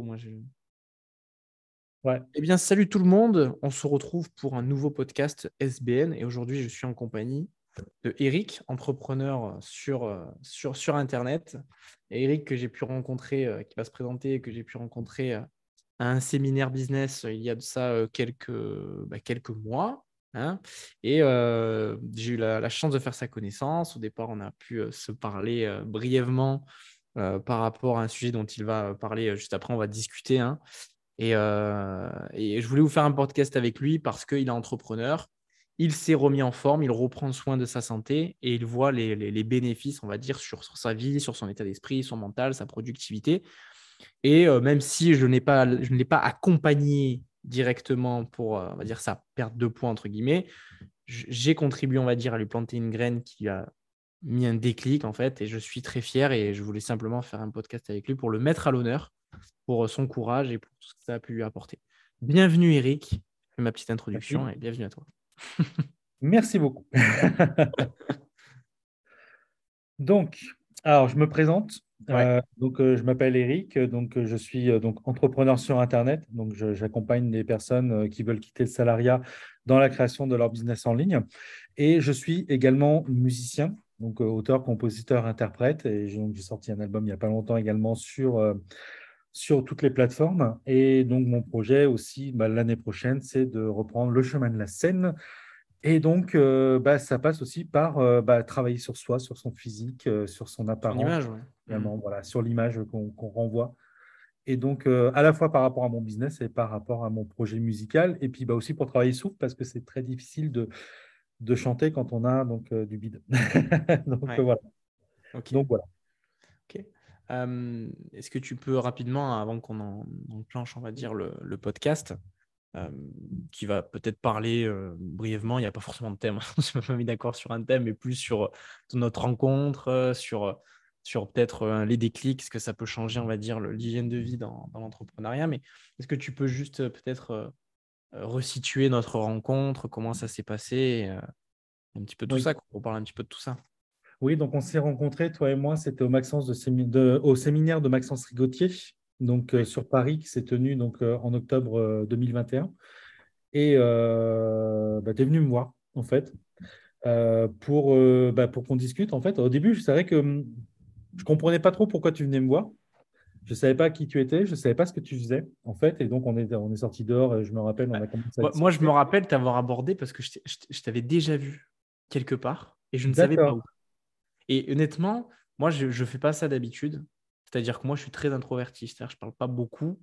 moi, Ouais. Eh bien, salut tout le monde. On se retrouve pour un nouveau podcast SBN et aujourd'hui, je suis en compagnie de Eric, entrepreneur sur, sur, sur Internet. Et Eric, que j'ai pu rencontrer, euh, qui va se présenter, que j'ai pu rencontrer euh, à un séminaire business euh, il y a de ça quelques, bah, quelques mois. Hein. et j'ai eu la, chance de faire sa connaissance. Au départ, on a pu se parler brièvement par rapport à un sujet dont il va parler juste après. On va discuter. Hein. Et, je voulais vous faire un podcast avec lui parce qu'il est entrepreneur. Il s'est remis en forme, il reprend soin de sa santé et il voit les, bénéfices, on va dire, sur, sa vie, sur son état d'esprit, son mental, sa productivité. Et même si je, pas, je ne l'ai pas accompagné directement pour, on va dire, sa perte de poids, entre guillemets, j'ai contribué, on va dire, à lui planter une graine qui a mis un déclic, en fait, et je suis très fier et je voulais simplement faire un podcast avec lui pour le mettre à l'honneur pour son courage et pour tout ce que ça a pu lui apporter. Bienvenue Eric, fais ma petite introduction et bienvenue à toi. Merci beaucoup. donc, alors je me présente. Euh, donc, euh, je m'appelle Eric, donc je suis euh, donc entrepreneur sur Internet. Donc, j'accompagne des personnes qui veulent quitter le salariat dans la création de leur business en ligne. Et je suis également musicien, donc auteur, compositeur, interprète. Et j'ai sorti un album il n'y a pas longtemps également sur sur toutes les plateformes. Et donc, mon projet aussi, bah, l'année prochaine, c'est de reprendre le chemin de la scène. Et donc, euh, bah, ça passe aussi par euh, bah, travailler sur soi, sur son physique, euh, sur son apparence. Mmh. voilà, sur l'image qu'on renvoie. Et donc, à la fois par rapport à mon business et par rapport à mon projet musical. Et puis bah, aussi pour travailler souffle, parce que c'est très difficile de, de chanter quand on a donc, du bide. donc, voilà. donc, voilà. Est-ce que tu peux rapidement, avant qu'on en, planche, on va dire, le, podcast, qui va peut-être parler brièvement, il n'y a pas forcément de thème, on s'est pas mis d'accord sur un thème, mais plus sur notre rencontre, sur, sur peut-être les déclics, ce que ça peut changer, on va dire, l'hygiène de vie dans, l'entrepreneuriat. Mais est-ce que tu peux juste peut-être resituer notre rencontre, comment ça s'est passé, un petit peu tout ça, qu'on parle un petit peu de tout ça oui, donc on s'est rencontrés, toi et moi, c'était au, de, au séminaire de Maxence Rigotier, donc euh, sur Paris, qui s'est tenu donc, euh, en octobre 2021. Euh, et bah, tu es venu me voir, en fait, pour, bah, pour qu'on discute. En fait, au début, je savais que hum, je ne comprenais pas trop pourquoi tu venais me voir. Je ne savais pas qui tu étais, je ne savais pas ce que tu faisais, en fait. Et donc, on est, on est sorti dehors, et je me rappelle, on a commencé à Moi, je me rappelle t'avoir abordé parce que je t'avais déjà vu quelque part et je ne savais pas où. Et honnêtement, moi, je ne fais pas ça d'habitude. C'est-à-dire que moi, je suis très introverti, c'est-à-dire je ne parle pas beaucoup.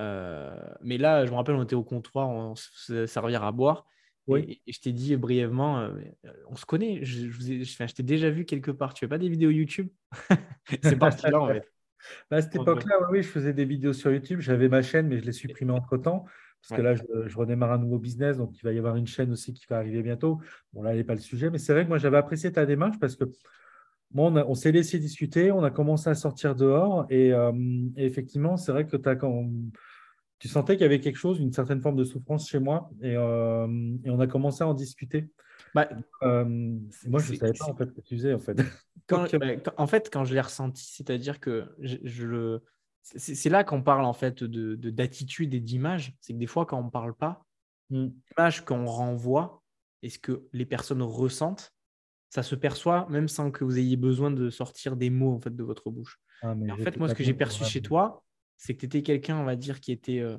Euh, mais là, je me rappelle, on était au comptoir, on se servir à boire. Et, je t'ai dit brièvement, euh, on se connaît, je, je, t'ai déjà vu quelque part. Tu fais pas des vidéos YouTube? C'est parti là, en fait. Bah, à cette époque-là, oui, je faisais des vidéos sur YouTube. J'avais ma chaîne, mais je l'ai supprimée entre temps. Parce que là, je, redémarre un nouveau business, donc il va y avoir une chaîne aussi qui va arriver bientôt. Bon, là, n'est pas le sujet, mais c'est vrai que moi, j'avais apprécié ta démarche parce que on, s'est laissé discuter, on a commencé à sortir dehors et, euh, effectivement, c'est vrai que quand, tu sentais qu'il y avait quelque chose, une certaine forme de souffrance chez moi et, euh, on a commencé à en discuter. Bah, euh, moi, je ne savais pas en fait ce que tu faisais en fait. Quand, bah, en fait, quand je l'ai ressenti, c'est-à-dire que je, le... c'est là qu'on parle en fait de d'attitude et d'image. C'est que des fois, quand on ne parle pas, mmh. l'image qu'on renvoie et ce que les personnes ressentent, ça se perçoit même sans que vous ayez besoin de sortir des mots en fait de votre bouche. Ah, en fait, moi, ce que j'ai perçu chez toi, c'est que tu étais quelqu'un, on va dire, qui était euh,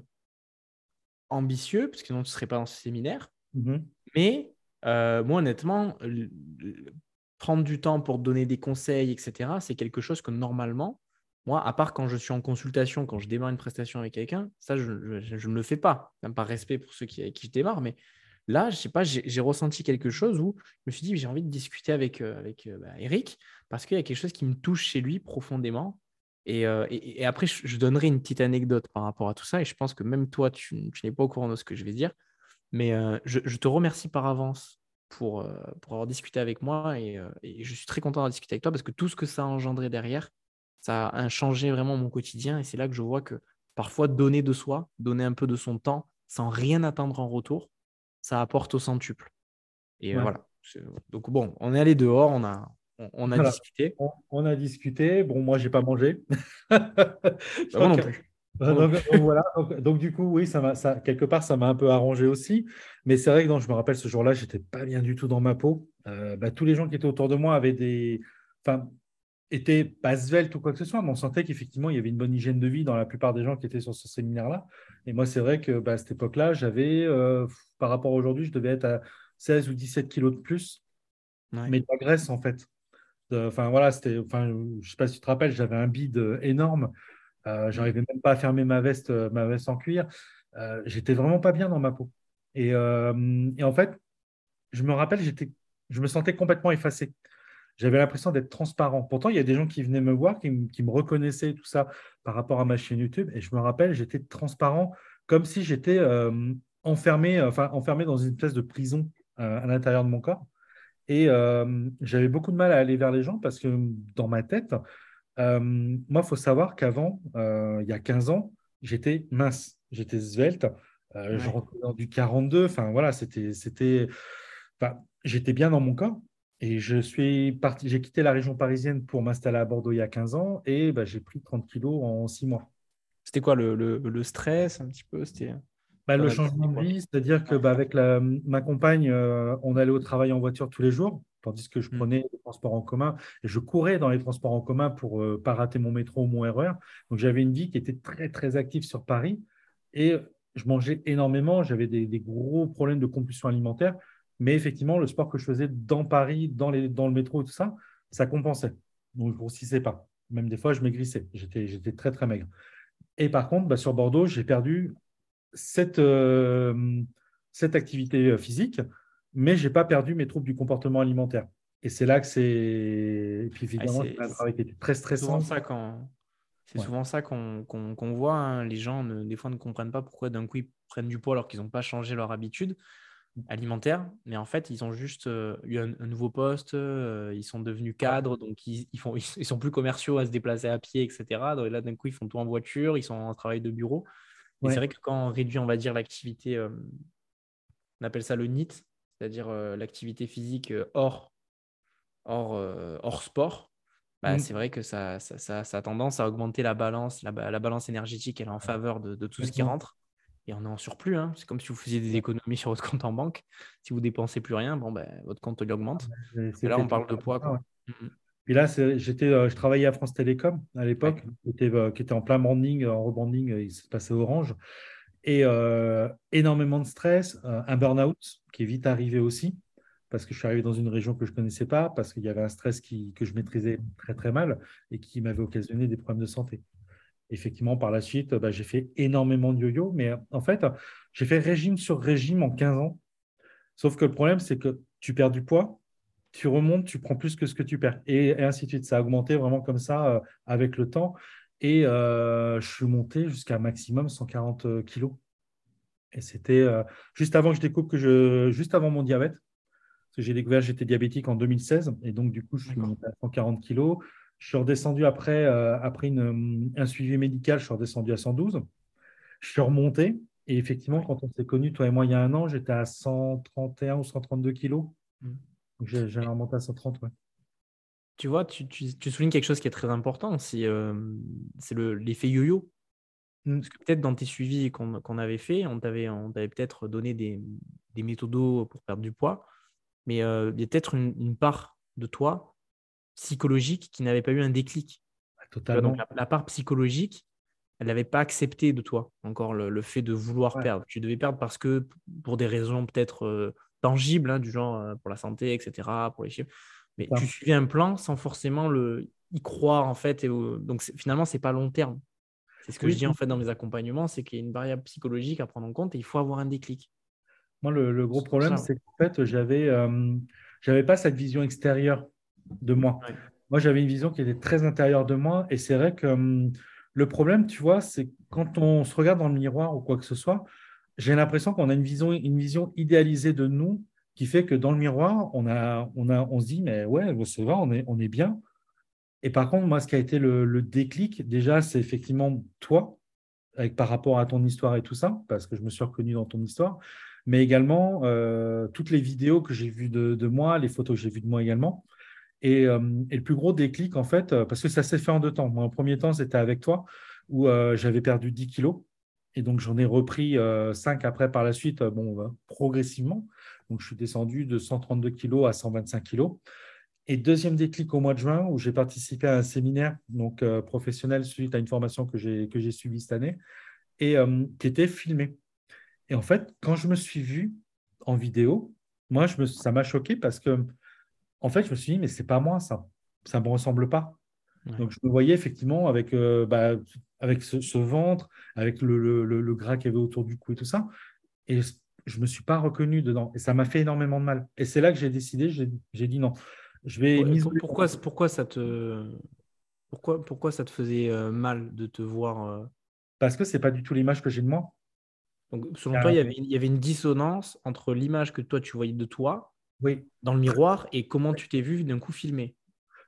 ambitieux, parce que sinon tu ne serais pas dans ce séminaire. Mmh Mais euh, moi, honnêtement, prendre du temps pour donner des conseils, etc., c'est quelque chose que normalement, moi, à part quand je suis en consultation, quand je démarre une prestation avec quelqu'un, ça, je ne le fais pas. Même par respect pour ceux qui, qui je démarre, mais Là, je sais pas, j'ai ressenti quelque chose où je me suis dit, j'ai envie de discuter avec, euh, avec euh, bah, Eric parce qu'il y a quelque chose qui me touche chez lui profondément. Et, après, je, donnerai une petite anecdote par rapport à tout ça. Et je pense que même toi, tu, n'es pas au courant de ce que je vais dire. Mais je, te remercie par avance pour, pour avoir discuté avec moi. Et, je suis très content d'avoir discuté avec toi parce que tout ce que ça a engendré derrière, ça a changé vraiment mon quotidien. Et c'est là que je vois que parfois, donner de soi, donner un peu de son temps sans rien attendre en retour, ça apporte au centuple. Et voilà. Donc bon, on est allé dehors, on a, on, a discuté. On, a discuté. Bon, moi, j'ai pas mangé. Bah, moi non plus. Donc, du coup, oui, ça ça, quelque part, ça m'a un peu arrangé aussi. Mais c'est vrai que je me rappelle ce jour-là, j'étais pas bien du tout dans ma peau. Euh, bah, tous les gens qui étaient autour de moi avaient des, enfin, étaient pas sveltes ou quoi que ce soit, mais on sentait qu'effectivement, il y avait une bonne hygiène de vie dans la plupart des gens qui étaient sur ce séminaire-là. Et moi, c'est vrai que bah, à cette époque-là, j'avais, euh, par rapport à aujourd'hui, je devais être à 16 ou 17 kilos de plus, mais de la graisse en fait. Enfin voilà, c'était, enfin, je sais pas si tu te rappelles, j'avais un bide énorme. Euh, j'arrivais même pas à fermer ma veste, euh, ma veste en cuir. Euh, j'étais vraiment pas bien dans ma peau. Et, en fait, je me rappelle, j'étais, je me sentais complètement effacé. J'avais l'impression d'être transparent. Pourtant, il y a des gens qui venaient me voir, qui, me reconnaissaient tout ça par rapport à ma chaîne YouTube. Et je me rappelle, j'étais transparent, comme si j'étais enfermé, enfin enfermé dans une espèce de prison à l'intérieur de mon corps. Et j'avais beaucoup de mal à aller vers les gens parce que dans ma tête, euh, moi, il faut savoir qu'avant, euh, il y a 15 ans, j'étais mince, j'étais svelte, euh, je rentrais dans du 42. Enfin, voilà, c'était, j'étais bien dans mon corps. Et je suis parti, j'ai quitté la région parisienne pour m'installer à Bordeaux il y a 15 ans. Et bah, j'ai pris 30 kilos en 6 mois. C'était quoi le, le, le, stress un petit peu? C'était bah, le changement de vie, c'est-à-dire que bah, avec la, ma compagne, on allait au travail en voiture tous les jours tandis que je mmh. prenais les transports en commun et je courais dans les transports en commun pour ne euh, pas rater mon métro ou mon RER. E Donc j'avais une vie qui était très très active sur Paris et je mangeais énormément, j'avais des, gros problèmes de compulsion alimentaire, mais effectivement le sport que je faisais dans Paris, dans, les, dans le métro et tout ça, ça compensait. Donc je ne grossissais pas. Même des fois, je maigrissais. J'étais très très maigre. Et par contre, bah, sur Bordeaux, j'ai perdu cette, euh, cette activité euh, physique mais je n'ai pas perdu mes troubles du comportement alimentaire. Et c'est là que c'est. Et puis évidemment, c'est un travail qui était très stressant. C'est souvent ça qu'on voit. Hein. Les gens, des fois, ne comprennent pas pourquoi d'un coup ils prennent du poids alors qu'ils n'ont pas changé leur habitude alimentaire. Mais en fait, ils ont juste euh, eu un, nouveau poste, euh, ils sont devenus cadres, donc ils, ils, font, ils, sont plus commerciaux à se déplacer à pied, etc. Donc là, d'un coup, ils font tout en voiture, ils sont en travail de bureau. Et c'est vrai que quand on réduit, on va dire, l'activité, euh, on appelle ça le NIT, c'est-à-dire euh, l'activité physique euh, hors, hors, euh, hors sport, bah, mmh. c'est vrai que ça, ça, ça, a tendance à augmenter la balance. La, la balance énergétique, elle est en faveur de, de tout ce qui rentre. Et on est en surplus. Hein. C'est comme si vous faisiez des économies sur votre compte en banque. Si vous dépensez plus rien, bon, ben, votre compte il augmente. Et là, on parle de poids. Quoi. Mmh. Puis là, j'étais, je travaillais à France Télécom à l'époque, qui, était, qui était en plein branding, en rebranding, il se passait Orange et euh, énormément de stress, euh, un burn-out qui est vite arrivé aussi, parce que je suis arrivé dans une région que je ne connaissais pas, parce qu'il y avait un stress qui, que je maîtrisais très très mal et qui m'avait occasionné des problèmes de santé. Effectivement, par la suite, bah, j'ai fait énormément de yo-yo, mais en fait, j'ai fait régime sur régime en 15 ans. Sauf que le problème, c'est que tu perds du poids, tu remontes, tu prends plus que ce que tu perds, et, ainsi de suite. Ça a augmenté vraiment comme ça euh, avec le temps. Et euh, je suis monté jusqu'à maximum 140 euh, kilos. Et c'était euh, juste avant que je découvre que je, juste avant mon diabète, parce que j'ai découvert que j'étais diabétique en 2016, et donc du coup je suis monté à 140 kilos. Je suis redescendu après, après une, un suivi médical, je suis redescendu à 112. Je suis remonté, et effectivement, quand on s'est connus, toi et moi, il y a un an, j'étais à 131 ou 132 kilos. Mmh. Donc j'ai remonté à 130, ouais tu vois, tu, soulignes quelque chose qui est très important, c'est euh, l'effet yo-yo. Parce que peut-être dans tes suivis qu'on avait fait, on t'avait peut-être donné des, des méthodos pour perdre du poids, mais euh, il y a peut-être une, part de toi psychologique qui n'avait pas eu un déclic. Totalement. Donc, la, part psychologique, elle n'avait pas accepté de toi encore le, fait de vouloir perdre. Tu devais perdre parce que pour des raisons peut-être euh, tangibles, hein, du genre pour la santé, etc., pour les chiffres mais tu suivais un plan sans forcément le, y croire, en fait. Et, donc, finalement, ce n'est pas long terme. C'est ce que je dis en fait dans mes accompagnements, c'est qu'il y a une variable psychologique à prendre en compte et il faut avoir un déclic. Moi, le, gros problème, c'est qu'en fait, j'avais euh, pas cette vision extérieure de moi. Moi, j'avais une vision qui était très intérieure de moi. Et c'est vrai que hum, le problème, tu vois, c'est quand on se regarde dans le miroir ou quoi que ce soit, j'ai l'impression qu'on a une vision, une vision idéalisée de nous qui fait que dans le miroir, on, a, on, a, on se dit, mais ouais, ça va, on est, bien. Et par contre, moi, ce qui a été le, déclic, déjà, c'est effectivement toi, avec, par rapport à ton histoire et tout ça, parce que je me suis reconnu dans ton histoire, mais également euh, toutes les vidéos que j'ai vues de, moi, les photos que j'ai vues de moi également. Et, euh, et, le plus gros déclic, en fait, parce que ça s'est fait en deux temps. Moi, en premier temps, c'était avec toi. où j'avais perdu 10 kilos. Et donc, j'en ai repris 5 après par la suite, bon, progressivement. Donc, je suis descendu de 132 kilos à 125 kilos. Et deuxième déclic au mois de juin, où j'ai participé à un séminaire donc, professionnel suite à une formation que j'ai suivie cette année et qui était filmé. Et en fait, quand je me suis vu en vidéo, moi, je me, ça m'a choqué parce que, en fait, je me suis dit, mais c'est pas moi, ça. Ça ne me ressemble pas. Donc, je me voyais effectivement avec, euh, bah, avec ce, ventre, avec le, le, gras qu'il y avait autour du cou et tout ça. Et je ne me suis pas reconnu dedans. Et ça m'a fait énormément de mal. Et c'est là que j'ai décidé, j'ai dit non. Je vais pourquoi, pourquoi, ça te, pourquoi, pourquoi ça te faisait euh, mal de te voir euh? Parce que ce n'est pas du tout l'image que j'ai de moi. Donc, selon toi, il y, avait, il y, avait, une dissonance entre l'image que toi, tu voyais de toi oui. dans le miroir et comment tu t'es vu d'un coup filmé.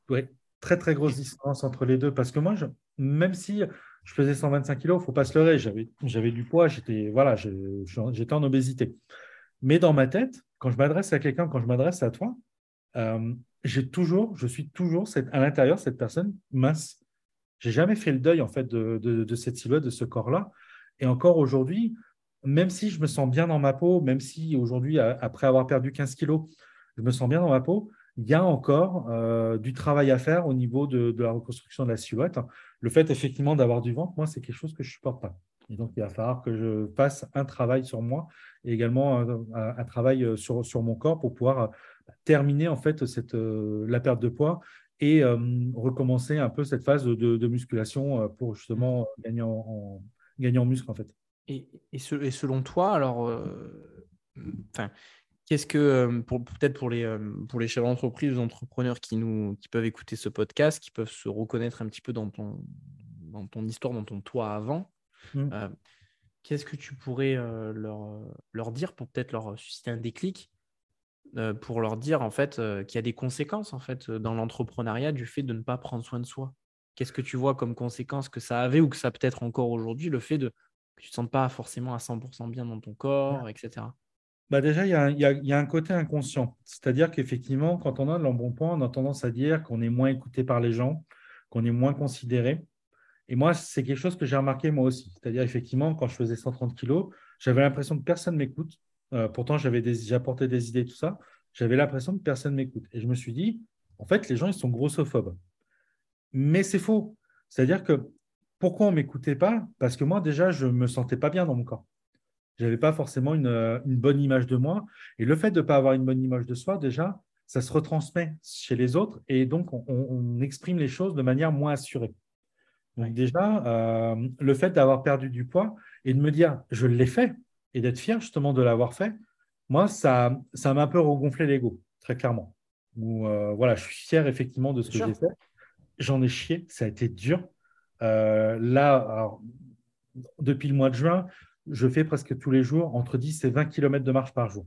Oui, très, très grosse distance entre les deux. Parce que moi, je, même si je faisais 125 kilos, il ne faut pas se leurrer, j'avais du poids, j'étais voilà, en obésité. Mais dans ma tête, quand je m'adresse à quelqu'un, quand je m'adresse à toi, euh, toujours, je suis toujours à l'intérieur cette personne mince. J'ai jamais fait le deuil en fait de, de cette silhouette, de ce corps-là. Et encore aujourd'hui, même si je me sens bien dans ma peau, même si aujourd'hui, après avoir perdu 15 kilos, je me sens bien dans ma peau, il y a encore euh, du travail à faire au niveau de, la reconstruction de la silhouette. Le fait effectivement d'avoir du ventre, moi, c'est quelque chose que je ne supporte pas. Et donc, il va falloir que je fasse un travail sur moi et également un, travail euh, sur, sur, mon corps pour pouvoir euh, terminer en fait cette, la perte de poids et recommencer un peu cette phase de, musculation pour justement gagner en, gagner en muscle en fait. Et, et, selon toi, alors, euh, qu'est-ce que, euh, peut-être pour les, euh, pour les chefs d'entreprise ou entrepreneurs qui, nous, qui peuvent écouter ce podcast, qui peuvent se reconnaître un petit peu dans ton, dans ton histoire, dans ton toi avant, mmh. qu'est-ce que tu pourrais leur, leur dire pour peut-être leur susciter un déclic pour leur dire en fait qu'il y a des conséquences en fait dans l'entrepreneuriat du fait de ne pas prendre soin de soi? Qu'est-ce que tu vois comme conséquence que ça avait ou que ça peut être encore aujourd'hui le fait de tu ne te sens pas forcément à 100% bien dans ton corps, etc. Bah déjà, il y, a, un côté inconscient. C'est-à-dire qu'effectivement, quand on a de l'embonpoint, on a tendance à dire qu'on est moins écouté par les gens, qu'on est moins considéré. Et moi, c'est quelque chose que j'ai remarqué moi aussi. C'est-à-dire, effectivement, quand je faisais 130 kilos, j'avais l'impression que personne ne m'écoute. Euh, pourtant, j'apportais des idées, tout ça. J'avais l'impression que personne ne m'écoute. Et je me suis dit, en fait, les gens, ils sont grossophobes. Mais c'est faux. C'est-à-dire que pourquoi on ne m'écoutait pas? Parce que moi, déjà, je ne me sentais pas bien dans mon corps. Je n'avais pas forcément une, bonne image de moi. Et le fait de ne pas avoir une bonne image de soi, déjà, ça se retransmet chez les autres et donc on, exprime les choses de manière moins assurée. Donc déjà, euh, le fait d'avoir perdu du poids et de me dire je l'ai fait et d'être fier justement de l'avoir fait, moi, ça ça m'a un peu regonflé l'ego, très clairement. Euh, voilà, je suis fier effectivement de ce que j'ai fait. J'en ai chié, ça a été dur. Euh, là, depuis le mois de juin, je fais presque tous les jours entre 10 et 20 km de marche par jour.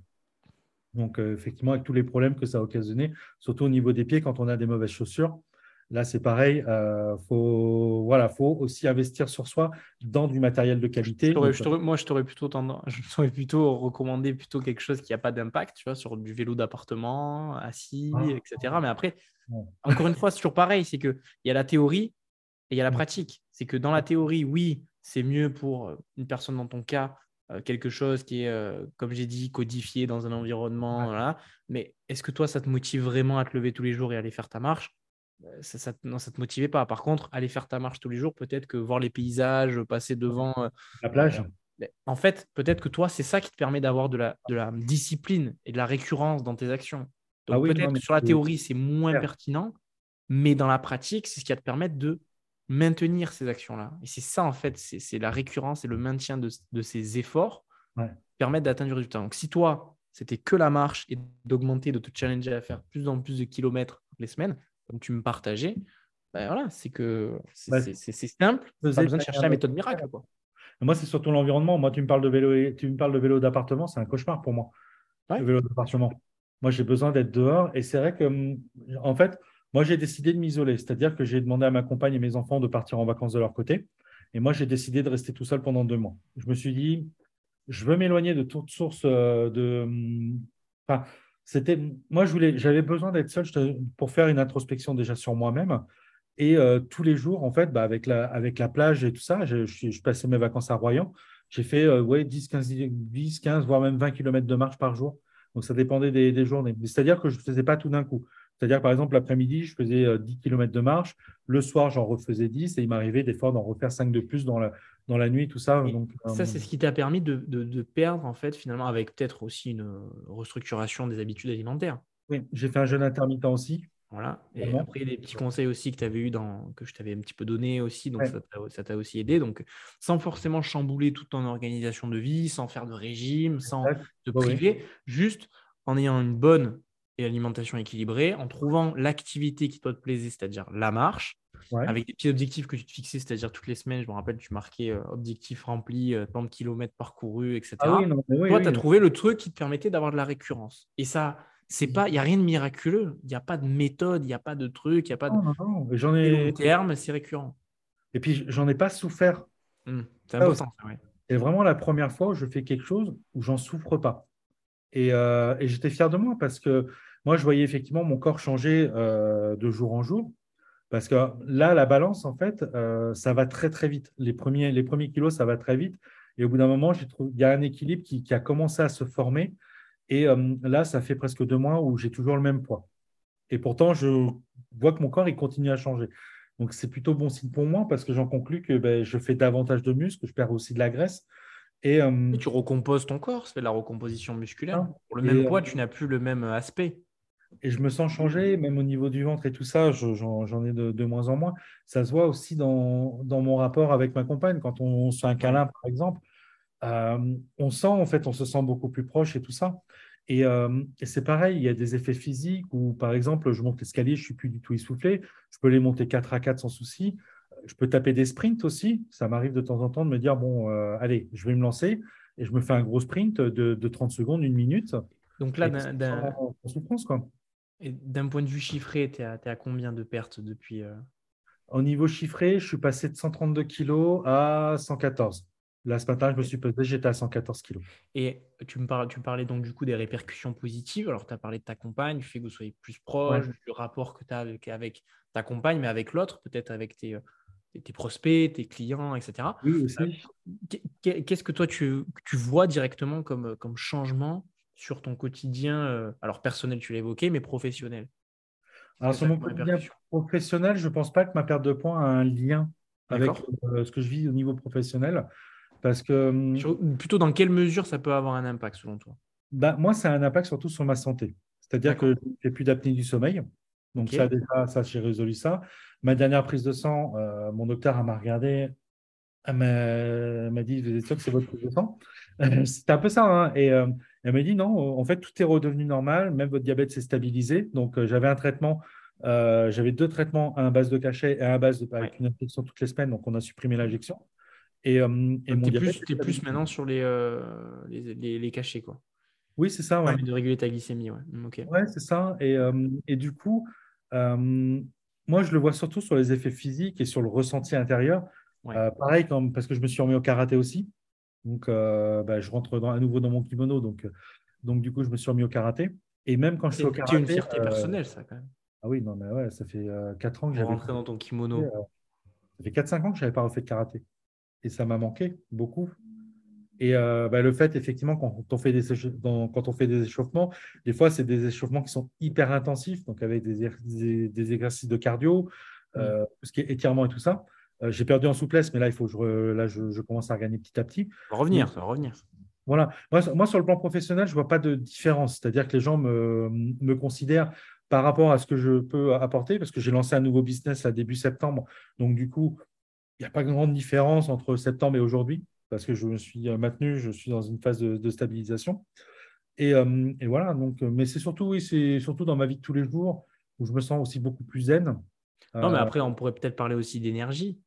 Donc, euh, effectivement, avec tous les problèmes que ça a occasionné, surtout au niveau des pieds quand on a des mauvaises chaussures. Là, c'est pareil. Euh, faut, voilà, faut aussi investir sur soi dans du matériel de qualité. moi, je t'aurais plutôt tendance, je plutôt recommandé plutôt quelque chose qui n'a pas d'impact, tu vois, sur du vélo d'appartement, assis, ah. etc. Mais après, encore une fois, c'est toujours pareil, c'est que il y a la théorie et il y a la pratique. C'est que dans la théorie, oui, c'est mieux pour euh, une personne dans ton cas, euh, quelque chose qui est, euh, comme j'ai dit, codifié dans un environnement. Mais est-ce que toi, ça te motive vraiment à te lever tous les jours et aller faire ta marche? Ça, Non, ça ne te motivait pas. Par contre, aller faire ta marche tous les jours, peut-être que voir les paysages, passer devant. la plage. en fait, peut-être que toi, c'est ça qui te permet d'avoir de la, de la discipline et de la récurrence dans tes actions. Donc ah peut-être que sur la théorie, c'est moins pertinent, mais dans la pratique, c'est ce qui va te permettre de maintenir ces actions-là. Et c'est ça, en fait, c'est la récurrence et le maintien de, ces efforts qui permettent d'atteindre du résultat. Donc, si toi, c'était que la marche et d'augmenter, de te challenger à faire plus en plus de kilomètres les semaines, comme tu me partageais, ben voilà, c'est que c'est bah, simple, pas besoin de chercher la méthode miracle. Quoi. Moi, c'est surtout l'environnement. Moi, tu me parles de vélo, tu me parles de vélo d'appartement, c'est un cauchemar pour moi. Le vélo d'appartement. Moi, j'ai besoin d'être dehors. Et c'est vrai que, en fait, moi, j'ai décidé de m'isoler, c'est-à-dire que j'ai demandé à ma compagne et mes enfants de partir en vacances de leur côté. Et moi, j'ai décidé de rester tout seul pendant deux mois. Je me suis dit, je veux m'éloigner de toute source euh, de. Enfin, c'était. Moi, voulais, j'avais besoin d'être seul pour faire une introspection déjà sur moi-même Et tous les jours, en fait, bah, avec, la, avec la plage et tout ça, je, passais mes vacances à Royan. J'ai fait ouais, 10, 15, 10, 15, voire même 20 km de marche par jour. Donc, ça dépendait des journées. C'est-à-dire que je ne faisais pas tout d'un coup. C'est-à-dire, par exemple, l'après-midi, je faisais 10 km de marche. Le soir, j'en refaisais 10 et il m'arrivait des fois d'en refaire 5 de plus dans la, dans la nuit, tout ça. Donc, ça, c'est ce qui t'a permis de, de, de, perdre, en fait, finalement, avec peut-être aussi une restructuration des habitudes alimentaires. Oui, j'ai fait un jeûne intermittent aussi. Voilà. Et après, les petits conseils aussi que tu avais eu dans, que je t'avais un petit peu donné aussi, donc ça t'a aussi aidé. Donc, sans forcément chambouler toute ton organisation de vie, sans faire de régime, sans te priver, juste en ayant une bonne alimentation équilibrée, en trouvant l'activité qui toi te plaisait, c'est-à-dire la marche, avec des petits objectifs que tu te fixais, c'est-à-dire toutes les semaines, je me rappelle, tu marquais euh, objectif rempli, euh, tant de kilomètres parcourus, etc. Ah toi, tu as trouvé le truc qui te permettait d'avoir de la récurrence. Et ça, c'est pas, il n'y a rien de miraculeux. Il n'y a pas de méthode, il n'y a pas de truc, il n'y a pas de. J'en ai. terme, c'est récurrent. Et puis, j'en ai pas souffert. Mmh, c'est. C'est vraiment la première fois où je fais quelque chose où j'en souffre pas. Et, euh, et j'étais fier de moi parce que moi, je voyais effectivement mon corps changer euh, de jour en jour. Parce que là, la balance, en fait, euh, ça va très, très vite. Les premiers, les premiers kilos, ça va très vite. Et au bout d'un moment, il y a un équilibre qui, a commencé à se former. Et là, ça fait presque deux mois où j'ai toujours le même poids. Et pourtant, je vois que mon corps, il continue à changer. Donc, c'est plutôt bon signe pour moi parce que j'en conclus que ben, je fais davantage de muscles, je perds aussi de la graisse. Et, tu recomposes ton corps, c'est la recomposition musculaire. Ah. Pour le même poids, tu n'as plus le même aspect et je me sens changé, même au niveau du ventre et tout ça, j'en ai de, moins en moins. Ça se voit aussi dans, mon rapport avec ma compagne. Quand on, se fait un câlin, par exemple, euh, on sent, en fait, on se sent beaucoup plus proche et tout ça. Euh, et, c'est pareil, il y a des effets physiques où, par exemple, je monte l'escalier, je ne suis plus du tout essoufflé. Je peux les monter 4 à 4 sans souci. Je peux taper des sprints aussi. Ça m'arrive de temps en temps de me dire, bon, euh, allez, je vais me lancer. Et je me fais un gros sprint de, de 30 secondes, une minute. Donc là, d'un souffrance, quoi. Et d'un point de vue chiffré, tu es, à combien de pertes depuis euh? Au niveau chiffré, je suis passé de 132 kg à 114. Là, ce matin, je me suis pesé, j'étais à 114 kg. Et tu me, parlais, tu parlais donc du coup des répercussions positives. Alors, tu as parlé de ta compagne, du fait que vous soyez plus proche, du rapport que tu as avec, avec, ta compagne, mais avec l'autre, peut-être avec tes, tes, prospects, tes clients, etc. Oui, aussi. Euh, qu'est-ce que toi, tu, tu vois directement comme, comme changement sur ton quotidien, euh, alors personnel, tu l'as évoqué, mais professionnel? Alors, sur mon quotidien professionnel, je ne pense pas que ma perte de points a un lien avec euh, ce que je vis au niveau professionnel. Parce que. Hum, plutôt dans quelle mesure ça peut avoir un impact selon toi? Bah, Moi, ça a un impact surtout sur ma santé. C'est-à-dire que je n'ai plus d'apnée du sommeil. Donc, ça, déjà, ça j'ai résolu ça. Ma dernière prise de sang, euh, mon docteur m'a regardé, elle m'a dit Vous êtes sûr que c'est votre prise de sang? C'était un peu ça. Hein. Et elle m'a dit non, en fait, tout est redevenu normal, même votre diabète s'est stabilisé. Donc, euh, j'avais un traitement, euh, j'avais deux traitements, un à base de cachet et un à base de, avec une injection toutes les semaines. Donc, on a supprimé l'injection. Et, euh, et mon plus, es plus maintenant sur les, les, les, cachets, quoi. Oui, c'est ça. Ouais. de réguler ta glycémie, ouais. Mm, ouais, c'est ça. Et, et, du coup, moi, je le vois surtout sur les effets physiques et sur le ressenti intérieur. pareil, comme, parce que je me suis remis au karaté aussi. Donc, euh, bah, je rentre à nouveau dans mon kimono. Donc, euh, donc, du coup, je me suis remis au karaté. Et même quand je suis au karaté. C'est une fierté euh, personnelle, ça, quand même. Ah oui, non, mais ouais, ça fait 4 ans que j'avais. rentré dans ton kimono. ça fait 4-5 ans que je n'avais pas refait de karaté. Et ça m'a manqué beaucoup. Et bah, le fait, effectivement, quand on, fait des, quand on fait des échauffements, des fois, c'est des échauffements qui sont hyper intensifs, donc avec des, des, exercices de cardio, mmh. ce qui est étirement et tout ça. Euh, j'ai perdu en souplesse, mais là, il faut je, là, je, commence à gagner petit à petit. Revenir, ça va revenir. Voilà. Moi, sur le plan professionnel, je ne vois pas de différence. C'est-à-dire que les gens me, me, considèrent par rapport à ce que je peux apporter, parce que j'ai lancé un nouveau business à début septembre. Donc, du coup, il n'y a pas de grande différence entre septembre et aujourd'hui, parce que je me suis maintenu, je suis dans une phase de, stabilisation. Et, euh, et, voilà. Donc, mais c'est surtout, oui, c'est surtout dans ma vie de tous les jours où je me sens aussi beaucoup plus zen. Non, mais euh, après, on pourrait peut-être parler aussi d'énergie.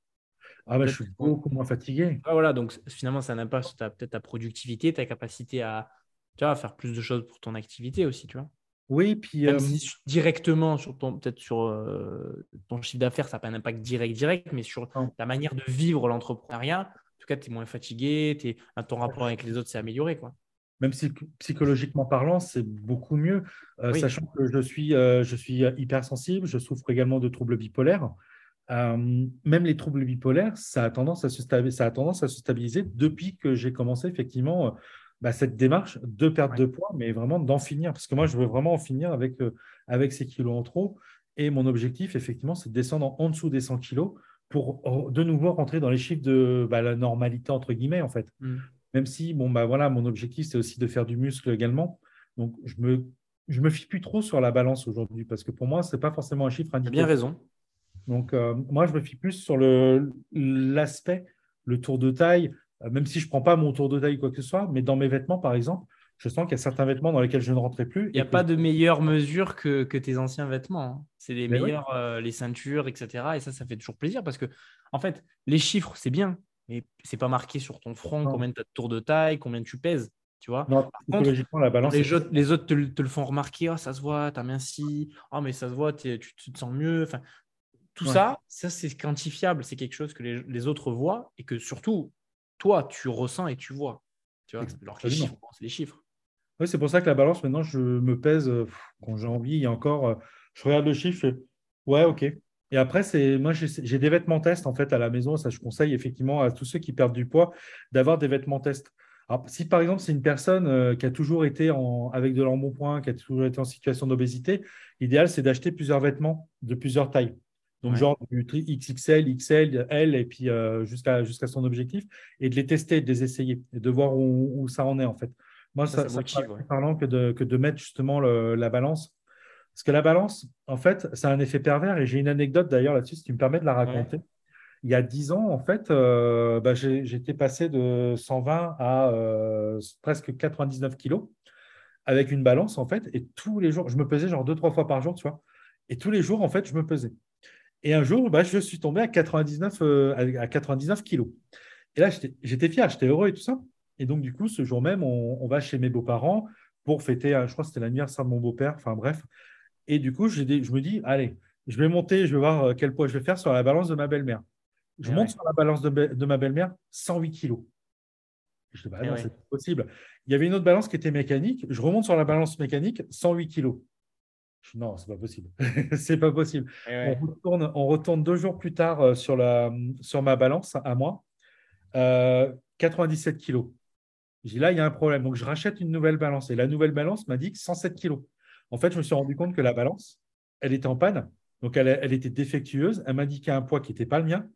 Ah bah, je suis beaucoup moins fatigué. voilà, donc finalement, ça n'a pas sur peut-être ta productivité, ta capacité à, tu vois, faire plus de choses pour ton activité aussi, tu vois. Oui, puis Même euh, si directement sur ton peut-être sur euh, ton chiffre d'affaires, ça n'a pas un impact direct direct, mais sur ta manière de vivre l'entrepreneuriat, en tout cas, tu es moins fatigué, es, ton rapport avec les autres s'est amélioré, quoi. Même si psychologiquement parlant, c'est beaucoup mieux, euh, sachant que je suis, je suis hypersensible, je souffre également de troubles bipolaires. même les troubles bipolaires, ça a, tendance à se ça a tendance à se stabiliser depuis que j'ai commencé effectivement bah, cette démarche de perte de poids, mais vraiment d'en finir. Parce que moi, je veux vraiment en finir avec, avec ces kilos en trop. Et mon objectif, effectivement, c'est de descendre en dessous des 100 kilos pour de nouveau rentrer dans les chiffres de bah, la normalité, entre guillemets, en fait. Mmh. Même si, bon, bah, voilà, mon objectif, c'est aussi de faire du muscle également. Donc, je me, je me fie plus trop sur la balance aujourd'hui parce que pour moi, ce n'est pas forcément un chiffre indiqué. bien raison. Donc, euh, moi, je me fie plus sur l'aspect, le, tour de taille, euh, même si je ne prends pas mon tour de taille ou quoi que ce soit, mais dans mes vêtements, par exemple, je sens qu'il y a certains vêtements dans lesquels je ne rentrais plus. Il n'y a pas de meilleure mesure que, que tes anciens vêtements. Hein. C'est les meilleurs, euh, les ceintures, etc. Et ça, ça fait toujours plaisir parce que, en fait, les chiffres, c'est bien, mais c'est pas marqué sur ton front combien tu as de tour de taille, combien tu pèses. Tu vois non, psychologiquement, la balance. Les, autres, les autres te, le font remarquer oh, ça se voit, tu as minci, oh, mais ça se voit, tu, te sens mieux. Enfin, tout ça, ça c'est quantifiable, c'est quelque chose que les, les, autres voient et que surtout, toi, tu ressens et tu vois. Tu vois Alors que les chiffres, c'est les chiffres. Oui, c'est pour ça que la balance, maintenant, je me pèse euh, quand j'ai envie. Il y a encore, euh, je regarde le chiffre, ouais, ok. Et après, c'est moi, j'ai des vêtements test en fait à la maison. Ça, je conseille effectivement à tous ceux qui perdent du poids d'avoir des vêtements test. Alors, si par exemple, c'est une personne euh, qui a toujours été en, avec de l'embonpoint, qui a toujours été en situation d'obésité, l'idéal, c'est d'acheter plusieurs vêtements de plusieurs tailles. Donc, genre du XXL, XL, L, et puis jusqu'à jusqu'à son objectif, et de les tester, de les essayer, et de voir où ça en est en fait. Moi, ça, ça, parlant que de, que de mettre justement la balance. Parce que la balance, en fait, c'est un effet pervers. Et j'ai une anecdote d'ailleurs là-dessus, si tu me permets de la raconter. Il y a 10 ans, en fait, euh, bah, j'étais passé de 120 à euh, presque 99 kilos avec une balance, en fait. Et tous les jours, je me pesais genre deux, trois fois par jour, tu vois. Et tous les jours, en fait, je me pesais. Et un jour, bah, je suis tombé à 99, euh, à 99 kilos. Et là, j'étais fier, j'étais heureux et tout ça. Et donc, du coup, ce jour même, on, va chez mes beaux-parents pour fêter, je crois que c'était l'anniversaire de mon beau-père, enfin bref. Et du coup, je me dis, allez, je vais monter, je vais voir euh, quel poids je vais faire sur la balance de ma belle-mère. Je monte sur la balance de, ma belle-mère, 108 kilos. Je dis, bah non, c'est possible. Il y avait une autre balance qui était mécanique. Je remonte sur la balance mécanique, 108 kilos. Je dis, non, c'est pas possible. c'est pas possible. On retourne, on, retourne, deux jours plus tard euh, sur, la, sur ma balance à moi, 97 euh, kilos. J'ai là, il y a un problème. Donc, je rachète une nouvelle balance. Et la nouvelle balance m'a dit 107 kilos. En fait, je me suis rendu compte que la balance, elle était en panne. Donc, elle, était défectueuse. Elle m'indiquait un poids qui n'était pas le mien.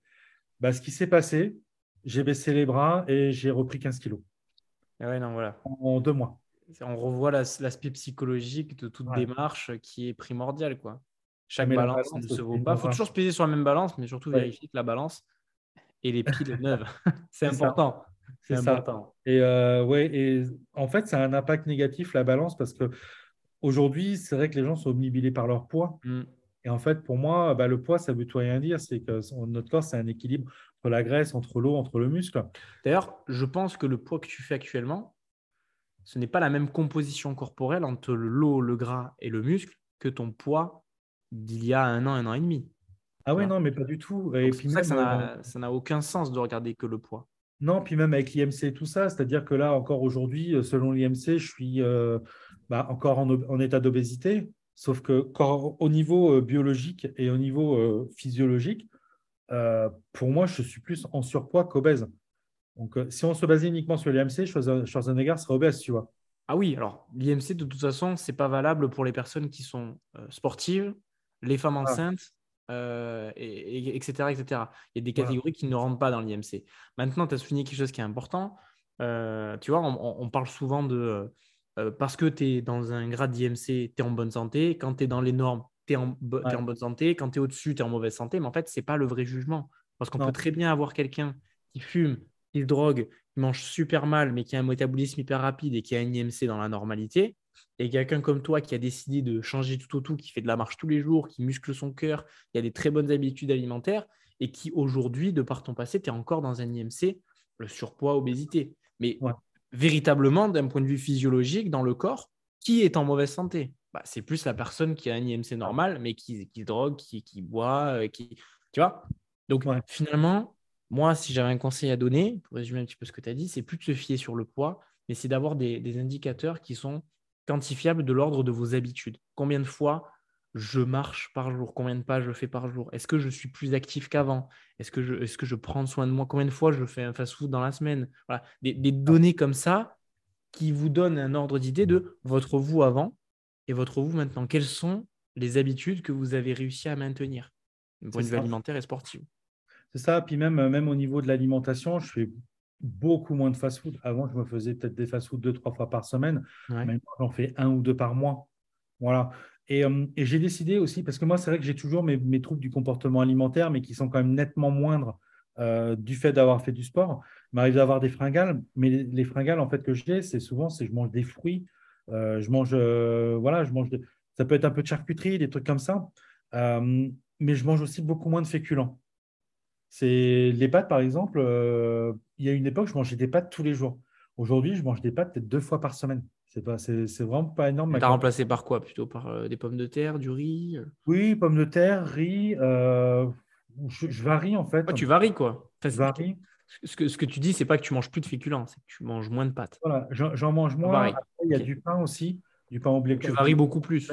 Bah, ce qui s'est passé, j'ai baissé les bras et j'ai repris 15 kilos. Ah ouais, non, voilà. En, deux mois. On revoit l'aspect psychologique de toute démarche qui est primordial. Quoi. Chaque balance, ne se vaut pas. Il faut toujours se peser sur la même balance, mais surtout vérifier que la balance et les piles neuves. C'est important. C'est important. Et, euh, ouais, et en fait, ça a un impact négatif, la balance, parce que aujourd'hui, c'est vrai que les gens sont omnibilés par leur poids. Mm. Et en fait, pour moi, bah, le poids, ça veut tout rien dire. C'est que notre corps, c'est un équilibre entre la graisse, entre l'eau, entre le muscle. D'ailleurs, je pense que le poids que tu fais actuellement, ce n'est pas la même composition corporelle entre l'eau, le gras et le muscle que ton poids d'il y a un an, un an et demi. Ah ouais, non, mais pas du tout. Et puis ça, euh, ça n'a aucun sens de regarder que le poids. Non, puis même avec l'IMC et tout ça, c'est-à-dire que là, encore aujourd'hui, euh, selon l'IMC, je suis euh, bah, encore en, état d'obésité, sauf que au niveau euh, biologique et au niveau physiologique, pour moi, je suis plus en surpoids qu'obèse. Donc, si on se basait uniquement sur l'IMC, Schwarzenegger serait obèse, tu vois. Ah oui, alors l'IMC, de toute façon, ce n'est pas valable pour les personnes qui sont sportives, les femmes ah. enceintes euh, et, etc., etc. Il y a des catégories qui ne rentrent pas dans l'IMC. Maintenant, tu as souligné quelque chose qui est important. Euh, tu vois, on, parle souvent de euh, parce que tu es dans un grade d'IMC, tu es en bonne santé. Quand tu es dans les normes, tu es, en bonne santé. Quand tu es au-dessus, tu es en mauvaise santé. Mais en fait, ce n'est pas le vrai jugement. Parce qu'on peut très bien avoir quelqu'un qui fume, qui drogue, qui mange super mal, mais qui a un métabolisme hyper rapide et qui a un IMC dans la normalité et quelqu'un comme toi qui a décidé de changer tout au tout, qui fait de la marche tous les jours, qui muscle son cœur, qui a des très bonnes habitudes alimentaires et qui aujourd'hui, de par ton passé, tu es encore dans un IMC, le surpoids, obésité. Mais véritablement, d'un point de vue physiologique, dans le corps, qui est en mauvaise santé? Bah, C'est plus la personne qui a un IMC normal, mais qui, qui drogue, qui, qui boit, euh, qui... Tu vois? Donc finalement, moi, si j'avais un conseil à donner, pour résumer un petit peu ce que tu as dit, c'est plus de se fier sur le poids, mais c'est d'avoir des indicateurs qui sont quantifiable de l'ordre de vos habitudes. Combien de fois je marche par jour? Combien de pas je fais par jour? Est-ce que je suis plus actif qu'avant? Est-ce que, je, est que je prends soin de moi? Combien de fois je fais un fast-food dans la semaine? Voilà. des, données comme ça qui vous donnent un ordre d'idée de votre vous avant et votre vous maintenant. Quelles sont les habitudes que vous avez réussi à maintenir point de vue alimentaire et sportif? C'est ça. Puis même, même au niveau de l'alimentation, je fais beaucoup moins de fast-food. Avant, je me faisais peut-être des fast-food deux, trois fois par semaine. Maintenant, j'en fais un ou deux par mois. Voilà. Euh, et, j'ai décidé aussi, parce que moi, c'est vrai que j'ai toujours mes, mes, troubles du comportement alimentaire, mais qui sont quand même nettement moindres euh, du fait d'avoir fait du sport. Il m'arrive d'avoir des fringales, mais les, fringales en fait que j'ai, c'est souvent c'est je mange des fruits, euh, je mange voilà, je mange ça peut être un peu de charcuterie, des trucs comme ça, mais je mange aussi beaucoup moins de féculents. C'est les pâtes par exemple. il y a une époque, je mangeais des pâtes tous les jours. Aujourd'hui, je mange des pâtes peut-être deux fois par semaine. C'est pas, c'est, vraiment pas énorme. Tu as remplacé par quoi? Plutôt par euh, des pommes de terre, du riz euh? Oui, pommes de terre, riz. Euh, je, varie en fait. tu varies quoi Je varie. Ce que, ce que tu dis, c'est pas que tu manges plus de féculents, c'est que tu manges moins de pâtes. Voilà, j'en, mange moins. Après, il y a du pain aussi, du pain au blé. Tu varies beaucoup plus.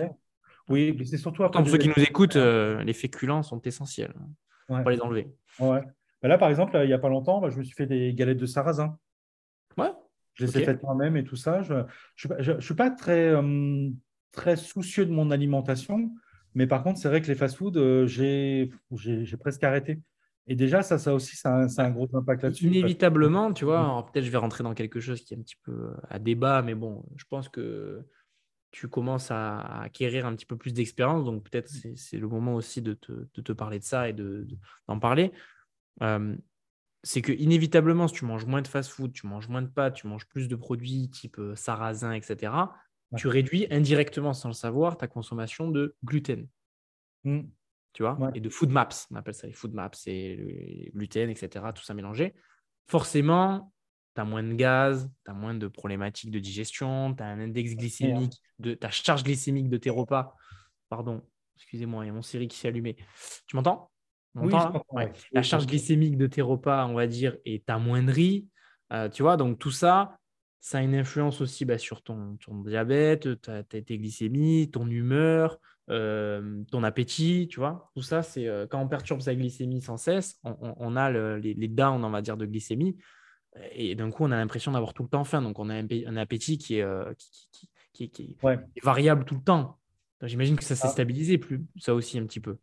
Oui, mais c'est surtout après. Pour ceux qui nous écoutent, les féculents sont essentiels. On va les enlever. Ouais. Bah là, par exemple, il n'y a pas longtemps, bah, je me suis fait des galettes de sarrasin. Ouais, je les ai faites moi-même et tout ça. Je ne suis pas très, euh, très soucieux de mon alimentation, mais par contre, c'est vrai que les fast-foods, euh, j'ai presque arrêté. Et déjà, ça, ça aussi, ça a, un gros impact là-dessus. Inévitablement, tu vois, peut-être je vais rentrer dans quelque chose qui est un petit peu à débat, mais bon, je pense que tu commences à, acquérir un petit peu plus d'expérience, donc peut-être c'est le moment aussi de te, de te, parler de ça et d'en de, parler. Euh, c'est que inévitablement, si tu manges moins de fast-food, tu manges moins de pâtes, tu manges plus de produits type euh, sarrasin, etc., tu réduis indirectement, sans le savoir, ta consommation de gluten. Mmh. Tu vois? Et de food maps, on appelle ça les food maps, c'est gluten, etc., tout ça mélangé. Forcément, tu as moins de gaz, tu as moins de problématiques de digestion, tu as un index glycémique, de ta charge glycémique de tes repas. Pardon, excusez-moi, il y a mon série qui s'est allumé. Tu m'entends? Oui, La charge glycémique de tes repas, on va dire, est amoindrie. Euh, tu vois, donc tout ça, ça a une influence aussi bah, sur ton, diabète, tes glycémies, ton humeur, euh, ton appétit, tu vois. Tout ça, c'est euh, quand on perturbe sa glycémie sans cesse, on, a les, les, downs, on va dire, de glycémie. Et d'un coup, on a l'impression d'avoir tout le temps faim. Donc, on a un, appétit qui est, qui, est variable tout le temps. J'imagine que ça s'est ah. stabilisé plus, ça aussi un petit peu.